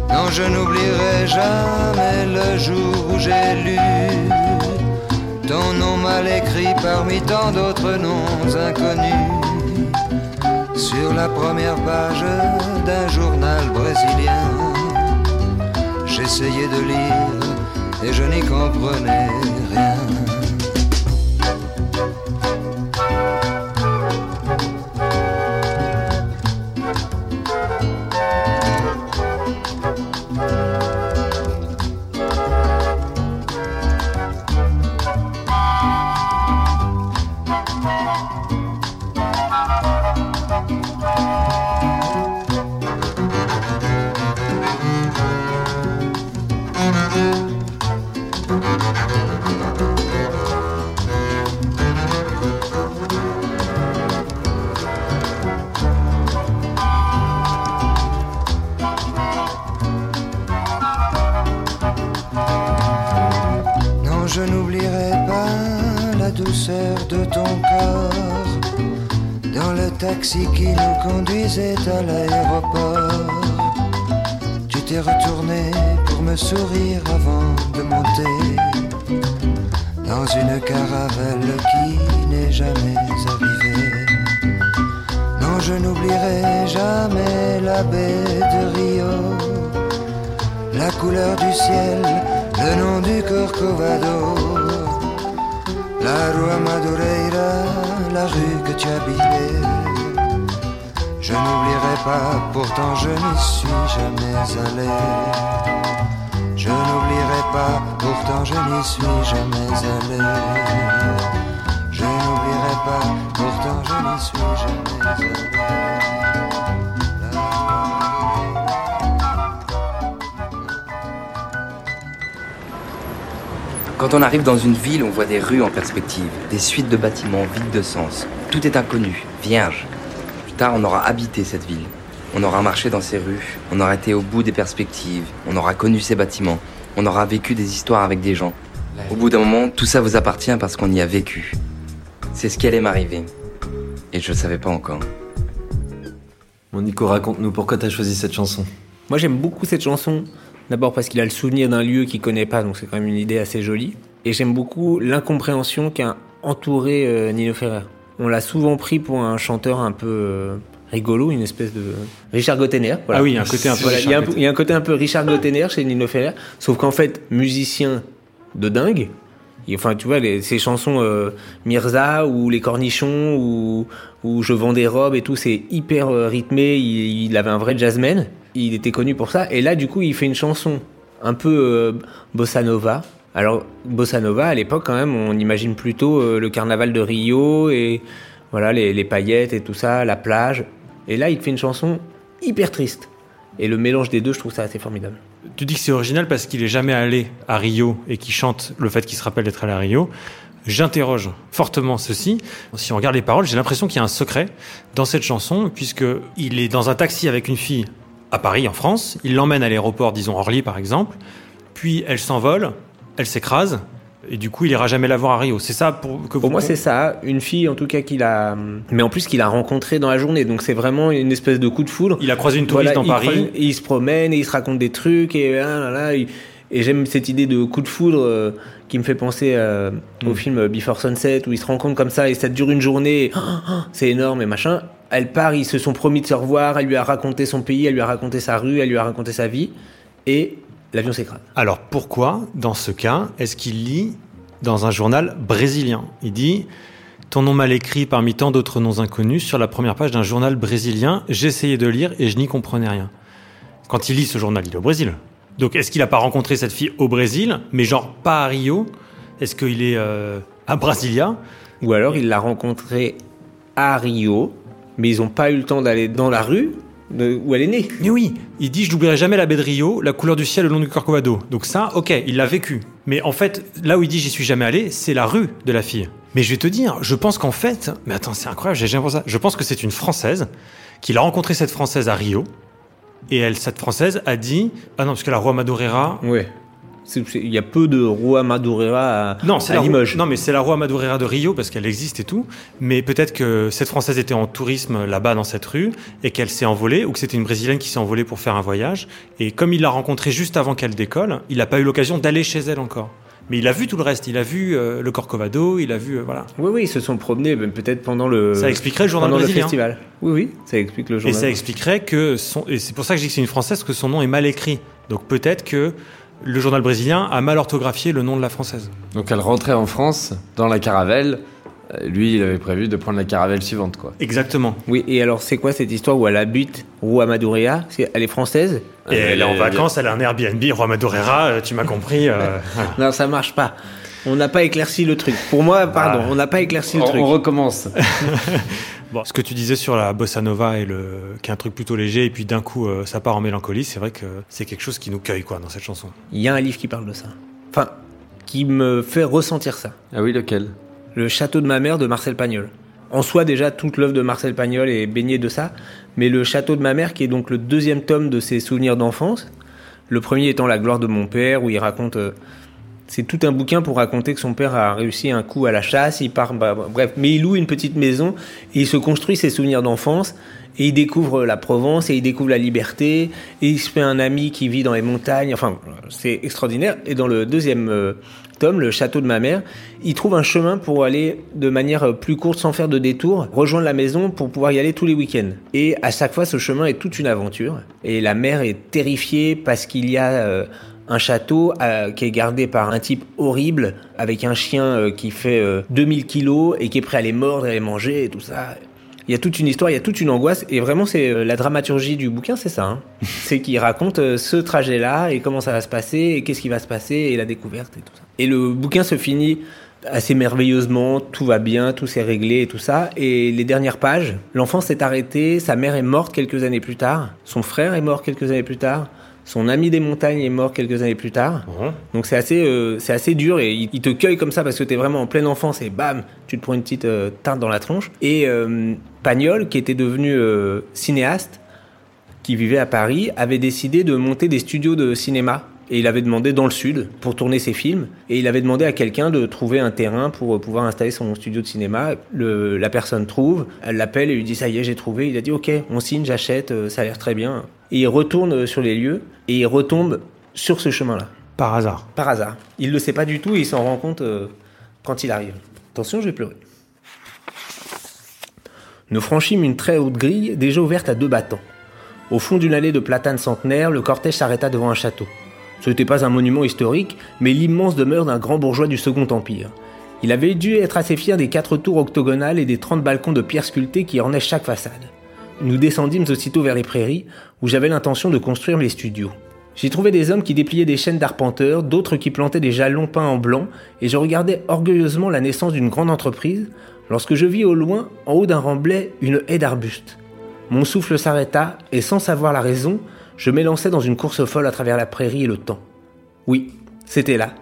Non, je n'oublierai jamais le jour où j'ai lu ton nom mal écrit parmi tant d'autres noms inconnus. Sur la première page d'un journal brésilien, j'essayais de lire et je n'y comprenais rien. Je n'y suis jamais allé. Je n'oublierai pas, pourtant je n'y suis jamais allé. Je n'oublierai pas, pourtant je n'y suis jamais allé. Quand on arrive dans une ville, on voit des rues en perspective, des suites de bâtiments vides de sens. Tout est inconnu, vierge on aura habité cette ville. On aura marché dans ces rues, on aura été au bout des perspectives, on aura connu ces bâtiments, on aura vécu des histoires avec des gens. Au bout d'un moment, tout ça vous appartient parce qu'on y a vécu. C'est ce qui allait m'arriver. Et je ne savais pas encore. Mon Nico, raconte-nous pourquoi t'as choisi cette chanson? Moi j'aime beaucoup cette chanson. D'abord parce qu'il a le souvenir d'un lieu qu'il connaît pas, donc c'est quand même une idée assez jolie. Et j'aime beaucoup l'incompréhension qu'a entouré euh, Nino Ferrer. On l'a souvent pris pour un chanteur un peu euh, rigolo, une espèce de Richard Gottener. Ah oui, il y a un côté un peu. Voilà, il, y a un, il y a un côté un peu Richard Gottener chez Nino Ferrer, sauf qu'en fait musicien de dingue. Et enfin, tu vois, les, ces chansons euh, Mirza ou Les Cornichons ou, ou Je vends des robes et tout, c'est hyper euh, rythmé. Il, il, avait un vrai jazzman. Il était connu pour ça. Et là, du coup, il fait une chanson un peu euh, bossa nova. Alors, bossa nova, à l'époque, quand même, on imagine plutôt euh, le carnaval de Rio et voilà les, les paillettes et tout ça, la plage. Et là, il fait une chanson hyper triste. Et le mélange des deux, je trouve ça assez formidable. Tu dis que c'est original parce qu'il est jamais allé à Rio et qu'il chante le fait qu'il se rappelle d'être allé à Rio. J'interroge fortement ceci. Si on regarde les paroles, j'ai l'impression qu'il y a un secret dans cette chanson, puisque il est dans un taxi avec une fille à Paris, en France. Il l'emmène à l'aéroport, disons Orly par exemple. Puis elle s'envole, elle s'écrase, et du coup, il ira jamais la voir à Rio. C'est ça pour que vous Pour moi, c'est ça. Une fille, en tout cas, qu'il a, mais en plus qu'il a rencontré dans la journée. Donc c'est vraiment une espèce de coup de foudre. Il a croisé une touriste Voilà, dans Paris. croise- et il se promène et il se raconte des trucs et là, là, là, il- et j'aime cette idée de coup de foudre euh, qui me fait penser euh, Mm. au film Before Sunset où ils se rencontrent comme ça et ça dure une journée. et, ah, ah, c'est énorme et machin. Elle part, ils se sont promis de se revoir. Elle lui a raconté son pays, elle lui a raconté sa rue, elle lui a raconté sa vie et l'avion s'écrase. Alors pourquoi, dans ce cas, est-ce qu'il lit dans un journal brésilien? Il dit Ton nom mal écrit parmi tant d'autres noms inconnus sur la première page d'un journal brésilien. J'essayais de lire et je n'y comprenais rien. Quand il lit ce journal, il est au Brésil. Donc est-ce qu'il n'a pas rencontré cette fille au Brésil, mais genre pas à Rio? Est-ce qu'il est euh, à Brasilia? Ou alors il l'a rencontrée à Rio, mais ils n'ont pas eu le temps d'aller dans la rue où elle est née. Mais oui, il dit je n'oublierai jamais la baie de Rio, la couleur du ciel le long du Corcovado. Donc ça, ok, il l'a vécu. Mais en fait, là où il dit j'y suis jamais allé, c'est la rue de la fille. Mais je vais te dire, je pense qu'en fait, mais attends, c'est incroyable, j'ai jamais pensé ça. Je pense que c'est une Française qu'il a rencontré cette Française à Rio. Et elle, cette Française, a dit ah non parce que la roi Madureira. Ouais. Il y a peu de Rua Madureira à, Non, c'est à la Limoges. Non, mais c'est la roi Madureira de Rio parce qu'elle existe et tout. Mais peut-être que cette Française était en tourisme là-bas dans cette rue et qu'elle s'est envolée ou que c'était une Brésilienne qui s'est envolée pour faire un voyage. Et comme il l'a rencontrée juste avant qu'elle décolle, il n'a pas eu l'occasion d'aller chez elle encore. Mais il a vu tout le reste. Il a vu euh, le Corcovado, il a vu euh, voilà. Oui, oui, ils se sont promenés peut-être pendant le. Ça expliquerait le journal pendant brésilien. le festival. Oui, oui, ça explique le Et journal. ça expliquerait que son et c'est pour ça que je dis que c'est une française que son nom est mal écrit. Donc peut-être que le journal brésilien a mal orthographié le nom de la française. Donc elle rentrait en France dans la caravelle. Euh, Lui, il avait prévu de prendre la caravelle suivante, quoi. Exactement. Oui, et alors c'est quoi cette histoire où elle habite Rua Madureira Elle est française? Et elle est en vacances, elle a un Airbnb, Roi Madureira, euh, tu m'as compris. euh. Non, ça marche pas. On n'a pas éclairci le truc. Pour moi, pardon, Ah. on n'a pas éclairci le On, truc. on recommence. Bon, ce que tu disais sur la bossa nova et le qui est un truc plutôt léger et puis d'un coup euh, ça part en mélancolie, c'est vrai que c'est quelque chose qui nous cueille quoi dans cette chanson. Il y a un livre qui parle de ça. Enfin, qui me fait ressentir ça. Ah oui, lequel? Le château de ma mère de Marcel Pagnol. En soi, déjà, toute l'œuvre de Marcel Pagnol est baignée de ça. Mais le château de ma mère, qui est donc le deuxième tome de ses souvenirs d'enfance, le premier étant La gloire de mon père, où il raconte. euh, c'est tout un bouquin pour raconter que son père a réussi un coup à la chasse, il part, bah, bref, mais il loue une petite maison et il se construit ses souvenirs d'enfance et il découvre la Provence et il découvre la liberté et il se fait un ami qui vit dans les montagnes. Enfin, c'est extraordinaire. Et dans le deuxième euh, tome, le château de ma mère, il trouve un chemin pour aller de manière euh, plus courte, sans faire de détour, rejoindre la maison pour pouvoir y aller tous les week-ends. Et à chaque fois, ce chemin est toute une aventure. Et la mère est terrifiée parce qu'il y a euh, un château euh, qui est gardé par un type horrible avec un chien euh, qui fait euh, 2000 kilos et qui est prêt à les mordre et à les manger et tout ça. Il y a toute une histoire, il y a toute une angoisse et vraiment c'est euh, la dramaturgie du bouquin, c'est ça. hein. c'est qu'il raconte euh, ce trajet-là et comment ça va se passer et qu'est-ce qui va se passer et la découverte et tout ça. Et le bouquin se finit assez merveilleusement, tout va bien, tout s'est réglé et tout ça. Et les dernières pages, l'enfant s'est arrêté, sa mère est morte quelques années plus tard, son frère est mort quelques années plus tard, son ami des montagnes est mort quelques années plus tard. Donc c'est assez, euh, c'est assez dur et il, il te cueille comme ça parce que t'es vraiment en pleine enfance et bam, tu te prends une petite euh, teinte dans la tronche. Et euh, Pagnol, qui était devenu cinéaste, qui vivait à Paris, avait décidé de monter des studios de cinéma. Et il avait demandé dans le sud pour tourner ses films. Et il avait demandé à quelqu'un de trouver un terrain pour pouvoir installer son studio de cinéma. Le, la personne trouve, elle l'appelle et lui dit ça y est, j'ai trouvé. Il a dit ok, on signe, j'achète, ça a l'air très bien. Et il retourne sur les lieux et il retombe sur ce chemin-là. Par hasard. Par hasard. Il ne le sait pas du tout et il s'en rend compte euh, quand il arrive. Attention, je vais pleurer. Nous franchîmes une très haute grille, déjà ouverte à deux battants. Au fond d'une allée de platanes centenaires, le cortège s'arrêta devant un château. Ce n'était pas un monument historique, mais l'immense demeure d'un grand bourgeois du Second Empire. Il avait dû être assez fier des quatre tours octogonales et des 30 balcons de pierre sculptée qui ornaient chaque façade. Nous descendîmes aussitôt vers les prairies, où j'avais l'intention de construire mes studios. J'y trouvais des hommes qui dépliaient des chaînes d'arpenteurs, d'autres qui plantaient des jalons peints en blanc, et je regardais orgueilleusement la naissance d'une grande entreprise, lorsque je vis au loin, en haut d'un remblai, une haie d'arbustes. Mon souffle s'arrêta, et sans savoir la raison, je m'élançai dans une course folle à travers la prairie et le temps. Oui, c'était là.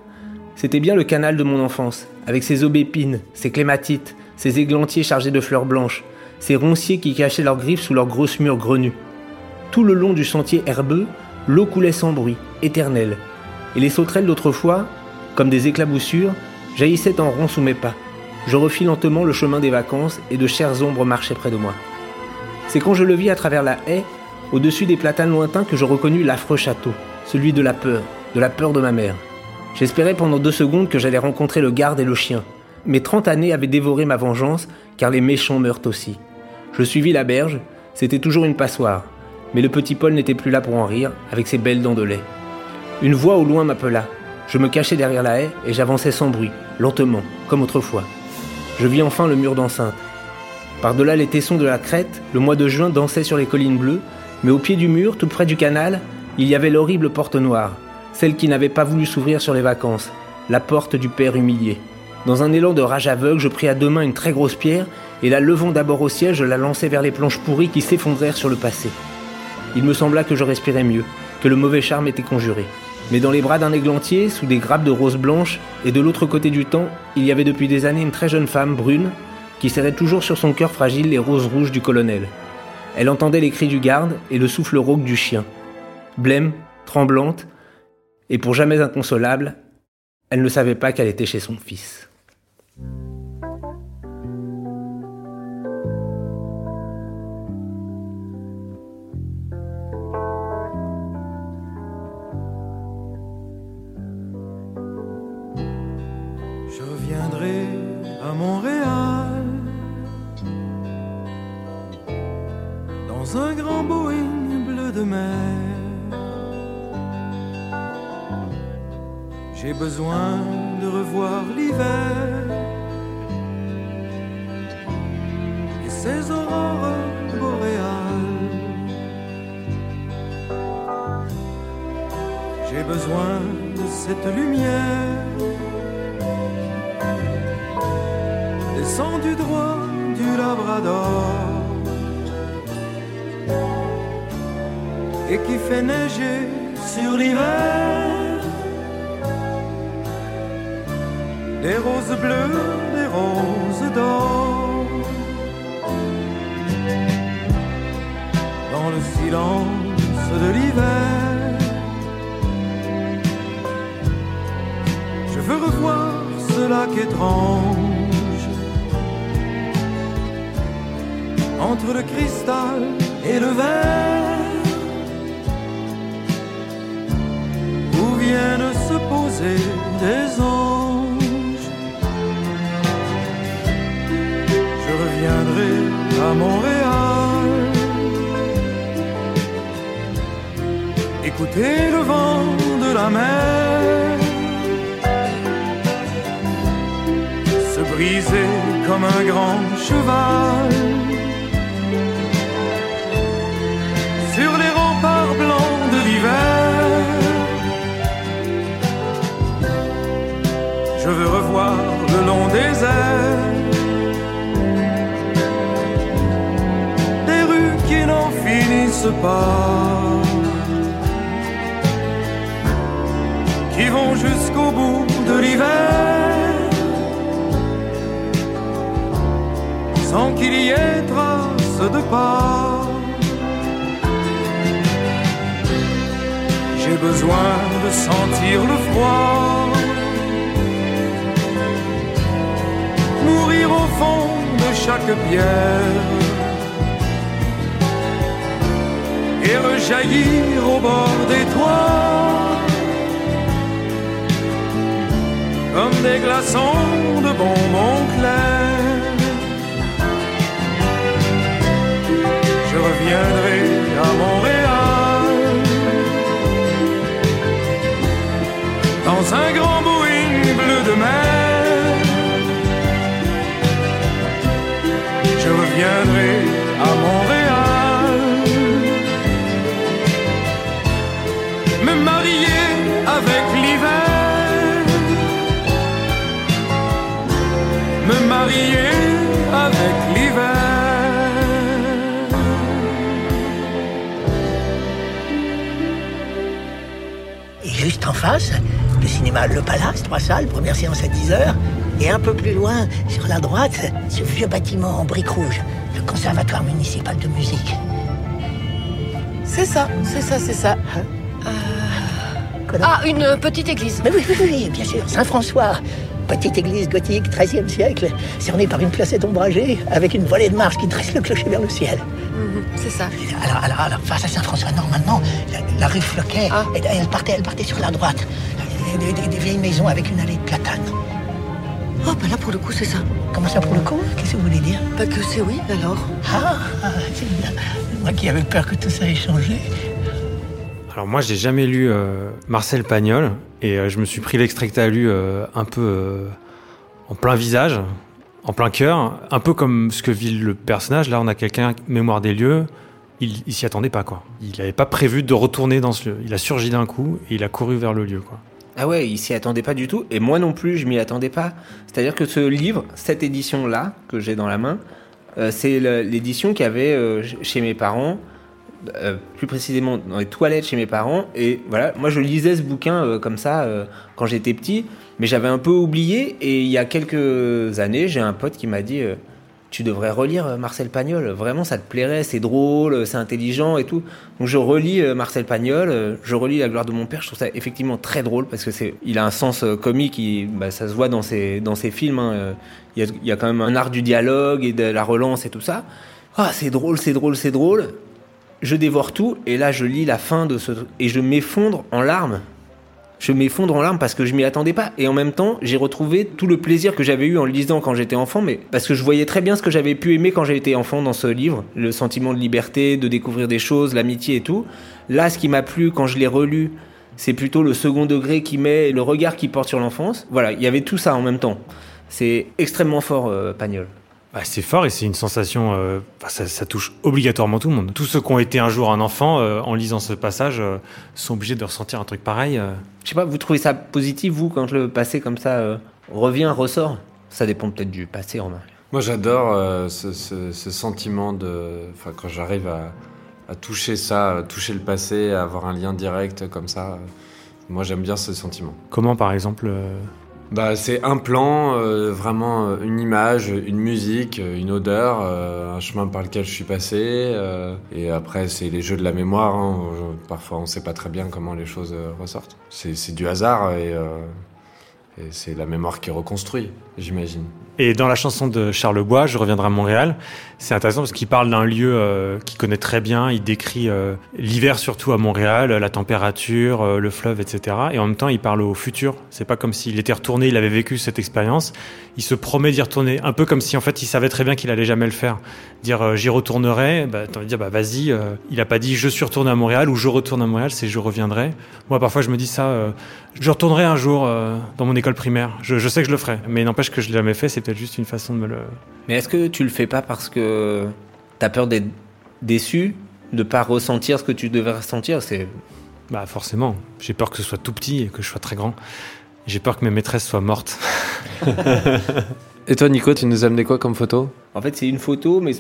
C'était bien le canal de mon enfance, avec ses aubépines, ses clématites, ses églantiers chargés de fleurs blanches, ses ronciers qui cachaient leurs griffes sous leurs grosses murs grenus. Tout le long du sentier herbeux, l'eau coulait sans bruit, éternelle, et les sauterelles d'autrefois, comme des éclaboussures, jaillissaient en rond sous mes pas. Je refis lentement le chemin des vacances et de chères ombres marchaient près de moi. C'est quand je le vis à travers la haie, au-dessus des platanes lointains, que je reconnus l'affreux château, celui de la peur, de la peur de ma mère. J'espérais pendant deux secondes que j'allais rencontrer le garde et le chien. Mes trente années avaient dévoré ma vengeance, car les méchants meurent aussi. Je suivis la berge, c'était toujours une passoire, mais le petit Paul n'était plus là pour en rire, avec ses belles dents de lait. Une voix au loin m'appela. Je me cachai derrière la haie et j'avançais sans bruit, lentement, comme autrefois. Je vis enfin le mur d'enceinte. Par-delà les tessons de la crête, le mois de juin dansait sur les collines bleues, mais au pied du mur, tout près du canal, il y avait l'horrible porte noire, celle qui n'avait pas voulu s'ouvrir sur les vacances, la porte du père humilié. Dans un élan de rage aveugle, je pris à deux mains une très grosse pierre et la levant d'abord au ciel, je la lançai vers les planches pourries qui s'effondrèrent sur le passé. Il me sembla que je respirais mieux, que le mauvais charme était conjuré. Mais dans les bras d'un églantier, sous des grappes de roses blanches, et de l'autre côté du temps, il y avait depuis des années une très jeune femme, brune, qui serrait toujours sur son cœur fragile les roses rouges du colonel. Elle entendait les cris du garde et le souffle rauque du chien. Blême, tremblante, et pour jamais inconsolable, elle ne savait pas qu'elle était chez son fils. Je reviendrai à Montréal dans un grand Boeing bleu de mer. J'ai besoin de revoir l'hiver ses aurores boréales. J'ai besoin de cette lumière descendue droit du Labrador et qui fait neiger sur l'hiver. des roses bleues, des roses d'or. Dans le silence de l'hiver, je veux revoir ce lac étrange entre le cristal et le verre. Où viennent se poser des anges. Je reviendrai à Montréal. Écouter le vent de la mer. Se briser comme un grand cheval. Sur les remparts blancs de l'hiver. Je veux revoir le long des airs des rues qui n'en finissent pas, jusqu'au bout de l'hiver, sans qu'il y ait trace de pas. besoin de sentir le froid. Mourir au fond de chaque pierre. Et rejaillir au bord des toits. Comme des glaçons de bonbons clairs. Face, le cinéma Le Palace, trois salles, première séance à 10h. Et un peu plus loin, sur la droite, ce vieux bâtiment en briques rouges, le conservatoire municipal de musique. C'est ça, c'est ça, c'est ça. Ah, une petite église. Mais oui, oui, oui, bien sûr, Saint-François. Petite église gothique, 13e siècle, cernée par une placette ombragée, avec une volée de marche qui dresse le clocher vers le ciel. Mhm, c'est ça. Alors, alors, alors, face à Saint-François, normalement, la, la rue Floquet, elle, elle partait, elle partait sur la droite. Des, des- des vieilles maisons avec une allée de platanes. Oh, bah là, pour le coup, c'est ça. Comment ça pour le coup Qu'est-ce que vous voulez dire? Bah que c'est oui, alors. Ah, ah, c'est bien. Moi qui avais peur que tout ça ait changé. Alors moi, j'ai jamais lu euh, Marcel Pagnol et euh, je me suis pris l'extrait que tu as lu euh, un peu euh, en plein visage, en plein cœur, un peu comme ce que vit le personnage. Là, on a quelqu'un mémoire des lieux. Il, s'y attendait pas quoi. Il n'avait pas prévu de retourner dans ce lieu. Il a surgi d'un coup et il a couru vers le lieu quoi. Ah ouais, il s'y attendait pas du tout. Et moi non plus, je m'y attendais pas. C'est-à-dire que ce livre, cette édition-là, que j'ai dans la main, euh, c'est l'édition qu'il y avait euh, chez mes parents, euh, plus précisément dans les toilettes chez mes parents. Et voilà, moi je lisais ce bouquin comme ça quand j'étais petit, mais j'avais un peu oublié. Et il y a quelques années, j'ai un pote qui m'a dit euh, Tu devrais relire euh, Marcel Pagnol, vraiment ça te plairait, c'est drôle, euh, c'est intelligent et tout. Donc je relis Marcel Pagnol, je relis La gloire de mon père, je trouve ça effectivement très drôle parce que c'est, il a un sens comique, bah, ça se voit dans ses, dans ses films. hein, Il y, a, il y a quand même un art du dialogue et de la relance et tout ça. Ah, c'est drôle, c'est drôle, c'est drôle. Je dévore tout et là je lis la fin de ce et je m'effondre en larmes. Je m'effondre en larmes parce que je m'y attendais pas et en même temps j'ai retrouvé tout le plaisir que j'avais eu en le lisant quand j'étais enfant, mais parce que je voyais très bien ce que j'avais pu aimer quand j'étais enfant dans ce livre, le sentiment de liberté, de découvrir des choses, l'amitié et tout. Là, ce qui m'a plu quand je l'ai relu, c'est plutôt le second degré qui met, le regard qui porte sur l'enfance. Voilà, il y avait tout ça en même temps. C'est extrêmement fort, euh, Pagnol. Bah, c'est fort et c'est une sensation. euh, ça, ça touche obligatoirement tout le monde. Tous ceux qui ont été un jour un enfant, euh, en lisant ce passage, euh, sont obligés de ressentir un truc pareil. euh. Je sais pas, vous trouvez ça positif, vous, quand le passé comme ça euh, revient, ressort? Ça dépend peut-être du passé, remarque. Moi, j'adore euh, ce, ce- ce sentiment de. Enfin, quand j'arrive à, à toucher ça, à toucher le passé, à avoir un lien direct comme ça, moi, j'aime bien ce sentiment. Comment, par exemple euh, Bah, c'est un plan, euh, vraiment euh, une image, une musique, euh, une odeur, un chemin par lequel je suis passé. et après, c'est les jeux de la mémoire. hein. Parfois, on sait pas très bien comment les choses ressortent. C'est du hasard et, et c'est la mémoire qui reconstruit, j'imagine. Et dans la chanson de Charles Bois, Je reviendrai à Montréal, c'est intéressant parce qu'il parle d'un lieu euh, qu'il connaît très bien. Il décrit euh, l'hiver surtout à Montréal, la température, euh, le fleuve, etc. Et en même temps, il parle au futur. C'est pas comme s'il était retourné, il avait vécu cette expérience. Il se promet d'y retourner, un peu comme si en fait il savait très bien qu'il allait jamais le faire. Dire j'y retournerai, bah, t'as envie de dire bah vas-y. il a pas dit je suis retourné à Montréal ou je retourne à Montréal, c'est je reviendrai. Moi parfois je me dis ça, je retournerai un jour dans mon école primaire. Je, sais que je le ferai, mais n'empêche que je l'ai jamais fait. Peut-être juste une façon de me le. Mais est-ce que tu le fais pas parce que t'as peur d'être déçu, de pas ressentir ce que tu devais ressentir? C'est Bah forcément, j'ai peur que ce soit tout petit et que je sois très grand. J'ai peur que mes maîtresses soient mortes. Et toi, Nico, tu nous as amené quoi comme photo? En fait, c'est une photo, mais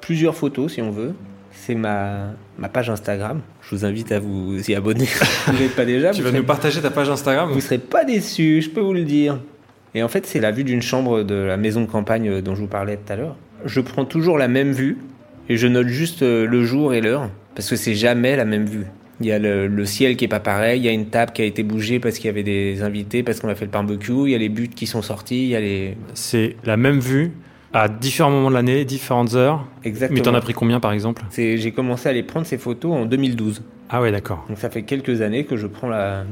plusieurs photos si on veut. C'est ma, ma page Instagram. Je vous invite à vous y abonner. si vous n'êtes pas déjà. Tu vas serez- nous partager ta page Instagram? Vous serez pas déçus, je peux vous le dire. Et en fait, c'est la vue d'une chambre de la maison de campagne dont je vous parlais tout à l'heure. Je prends toujours la même vue et je note juste euh, le jour et l'heure parce que c'est jamais la même vue. Il y a le, le ciel qui est pas pareil, il y a une table qui a été bougée parce qu'il y avait des invités, parce qu'on a fait le barbecue, il y a les buts qui sont sortis, il y a les... C'est la même vue à différents moments de l'année, différentes heures. Exactement. Mais t'en as pris combien par exemple? J'ai commencé à les prendre ces photos en 2012. Ah ouais, d'accord. Donc ça fait quelques années que je prends la,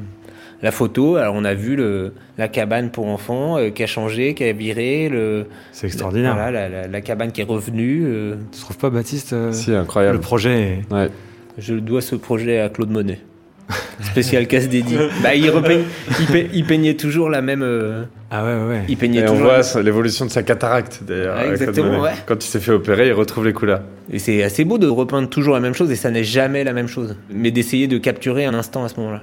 la photo. Alors on a vu le, la cabane pour enfants euh, qui a changé, qui a viré. Le, C'est extraordinaire. Voilà, la, la- la cabane qui est revenue. euh, Tu trouves pas, Baptiste euh, Si, incroyable. Le projet est... Ouais. je dois ce projet à Claude Monet. Spécial casse dédié. bah, il, repeigne- il, pe- il peignait toujours la même. euh, Ah ouais, ouais, ouais. il peignait Et on toujours. voit ça- l'évolution de sa cataracte d'ailleurs. Exactement, ouais. Quand il s'est fait opérer, il retrouve les couleurs. Et c'est assez beau de repeindre toujours la même chose et ça n'est jamais la même chose. Mais d'essayer de capturer un instant à ce moment-là.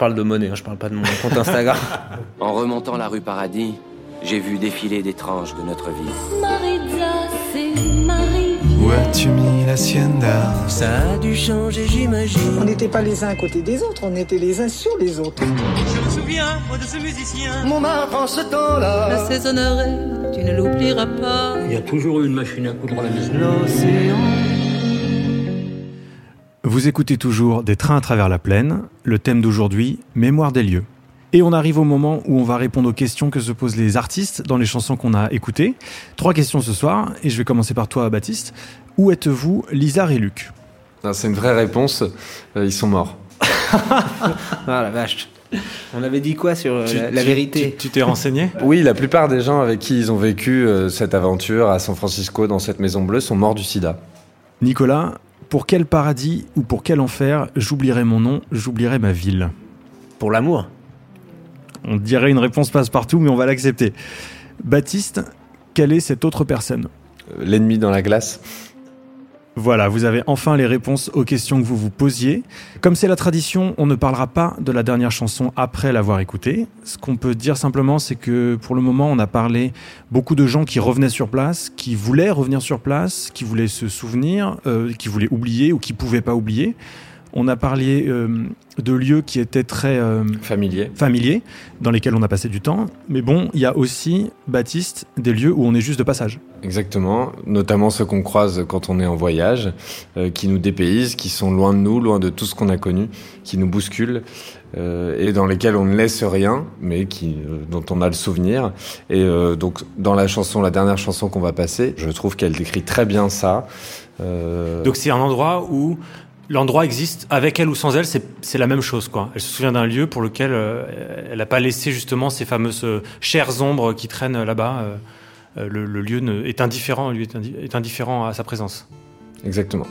Je parle de Monet, hein, je parle pas de mon compte Instagram. En remontant la rue Paradis, j'ai vu défiler des tranches de notre vie. Maritza, c'est Marie. Où as-tu mis l'hacienda Ça a dû changer, j'imagine. On n'était pas les uns à côté des autres, on était les uns sur les autres. Je me souviens, moi, de ce musicien. Mon enfant, ce temps-là. La saisonnerait, tu ne l'oublieras pas. Il y a toujours eu une machine à coudre à la maison. Vous écoutez toujours Des trains à travers la plaine, le thème d'aujourd'hui, Mémoire des lieux. Et on arrive au moment où on va répondre aux questions que se posent les artistes dans les chansons qu'on a écoutées. Trois questions ce soir, et je vais commencer par toi, Baptiste. Où êtes-vous, Lisa et Luc? Non, C'est une vraie réponse. Euh, ils sont morts. ah la vache. On avait dit quoi sur euh, Tu- la, vérité? Tu tu t'es renseigné? Oui, la plupart des gens avec qui ils ont vécu euh, cette aventure à San Francisco dans cette maison bleue sont morts du sida. Nicolas, pour quel paradis ou pour quel enfer j'oublierai mon nom, j'oublierai ma ville? Pour l'amour. On dirait une réponse passe-partout, mais on va l'accepter. Baptiste, quelle est cette autre personne? Euh, L'ennemi dans la glace. Voilà, vous avez enfin les réponses aux questions que vous vous posiez. Comme c'est la tradition, on ne parlera pas de la dernière chanson après l'avoir écoutée. Ce qu'on peut dire simplement, c'est que pour le moment, on a parlé beaucoup de gens qui revenaient sur place, qui voulaient revenir sur place, qui voulaient se souvenir, euh, qui voulaient oublier ou qui pouvaient pas oublier. On a parlé euh, de lieux qui étaient très euh, Familier. familiers, dans lesquels on a passé du temps. Mais bon, il y a aussi, Baptiste, des lieux où on est juste de passage. Exactement, notamment ceux qu'on croise quand on est en voyage, euh, qui nous dépaysent, qui sont loin de nous, loin de tout ce qu'on a connu, qui nous bousculent, euh, et dans lesquels on ne laisse rien, mais qui, euh, dont on a le souvenir. Et donc, dans la chanson, la dernière chanson qu'on va passer, je trouve qu'elle décrit très bien ça. Donc c'est un endroit où l'endroit existe, avec elle ou sans elle, c'est la même chose. quoi. Elle se souvient d'un lieu pour lequel elle n'a pas laissé justement ces fameuses chères ombres qui traînent là-bas. Le, le lieu est indifférent à sa présence. Exactement.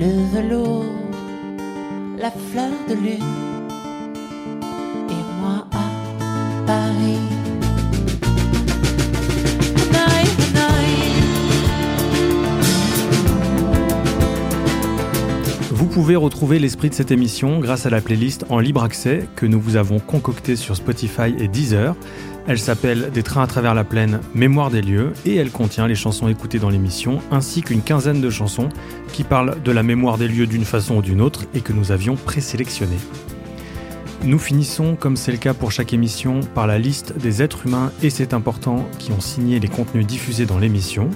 Le velours, la fleur de lune, et moi à Paris. Vous pouvez retrouver l'esprit de cette émission grâce à la playlist en libre accès que nous vous avons concoctée sur Spotify et Deezer. Elle s'appelle Des trains à travers la plaine, Mémoire des lieux, et elle contient les chansons écoutées dans l'émission, ainsi qu'une quinzaine de chansons qui parlent de la mémoire des lieux d'une façon ou d'une autre et que nous avions présélectionnées. Nous finissons, comme c'est le cas pour chaque émission, par la liste des êtres humains, et c'est important, qui ont signé les contenus diffusés dans l'émission.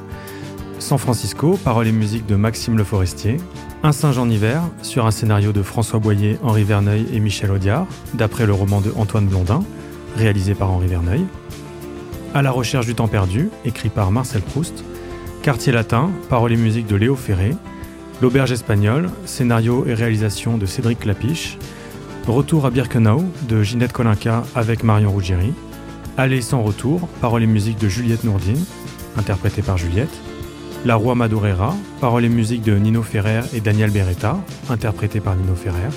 San Francisco, paroles et musique de Maxime Le Forestier. Un singe en hiver, sur un scénario de François Boyer, Henri Verneuil et Michel Audiard, d'après le roman de Antoine Blondin, réalisé par Henri Verneuil. À la recherche du temps perdu, écrit par Marcel Proust. Quartier latin, paroles et musique de Léo Ferré. L'auberge espagnole, scénario et réalisation de Cédric Clapiche. Retour à Birkenau de Ginette Kolinka avec Marion Ruggieri. Aller sans retour, paroles et musique de Juliette Nourdine, interprétée par Juliette. La Roi Madureira, paroles et musique de Nino Ferrer et Daniel Beretta, interprété par Nino Ferrer.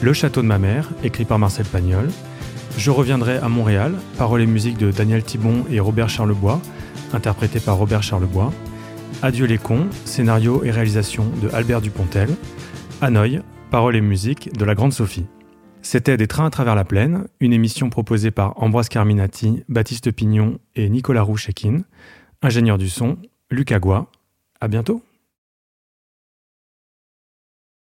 Le Château de ma mère, écrit par Marcel Pagnol. Je reviendrai à Montréal, paroles et musique de Daniel Thibon et Robert Charlebois, interprété par Robert Charlebois. Adieu les cons, scénario et réalisation de Albert Dupontel. Hanoï, paroles et musique de la Grande Sophie. C'était Des trains à travers la plaine, une émission proposée par Ambroise Carminati, Baptiste Pignon et Nicolas Rouchekin. Ingénieur du son, Luc Agua. À bientôt!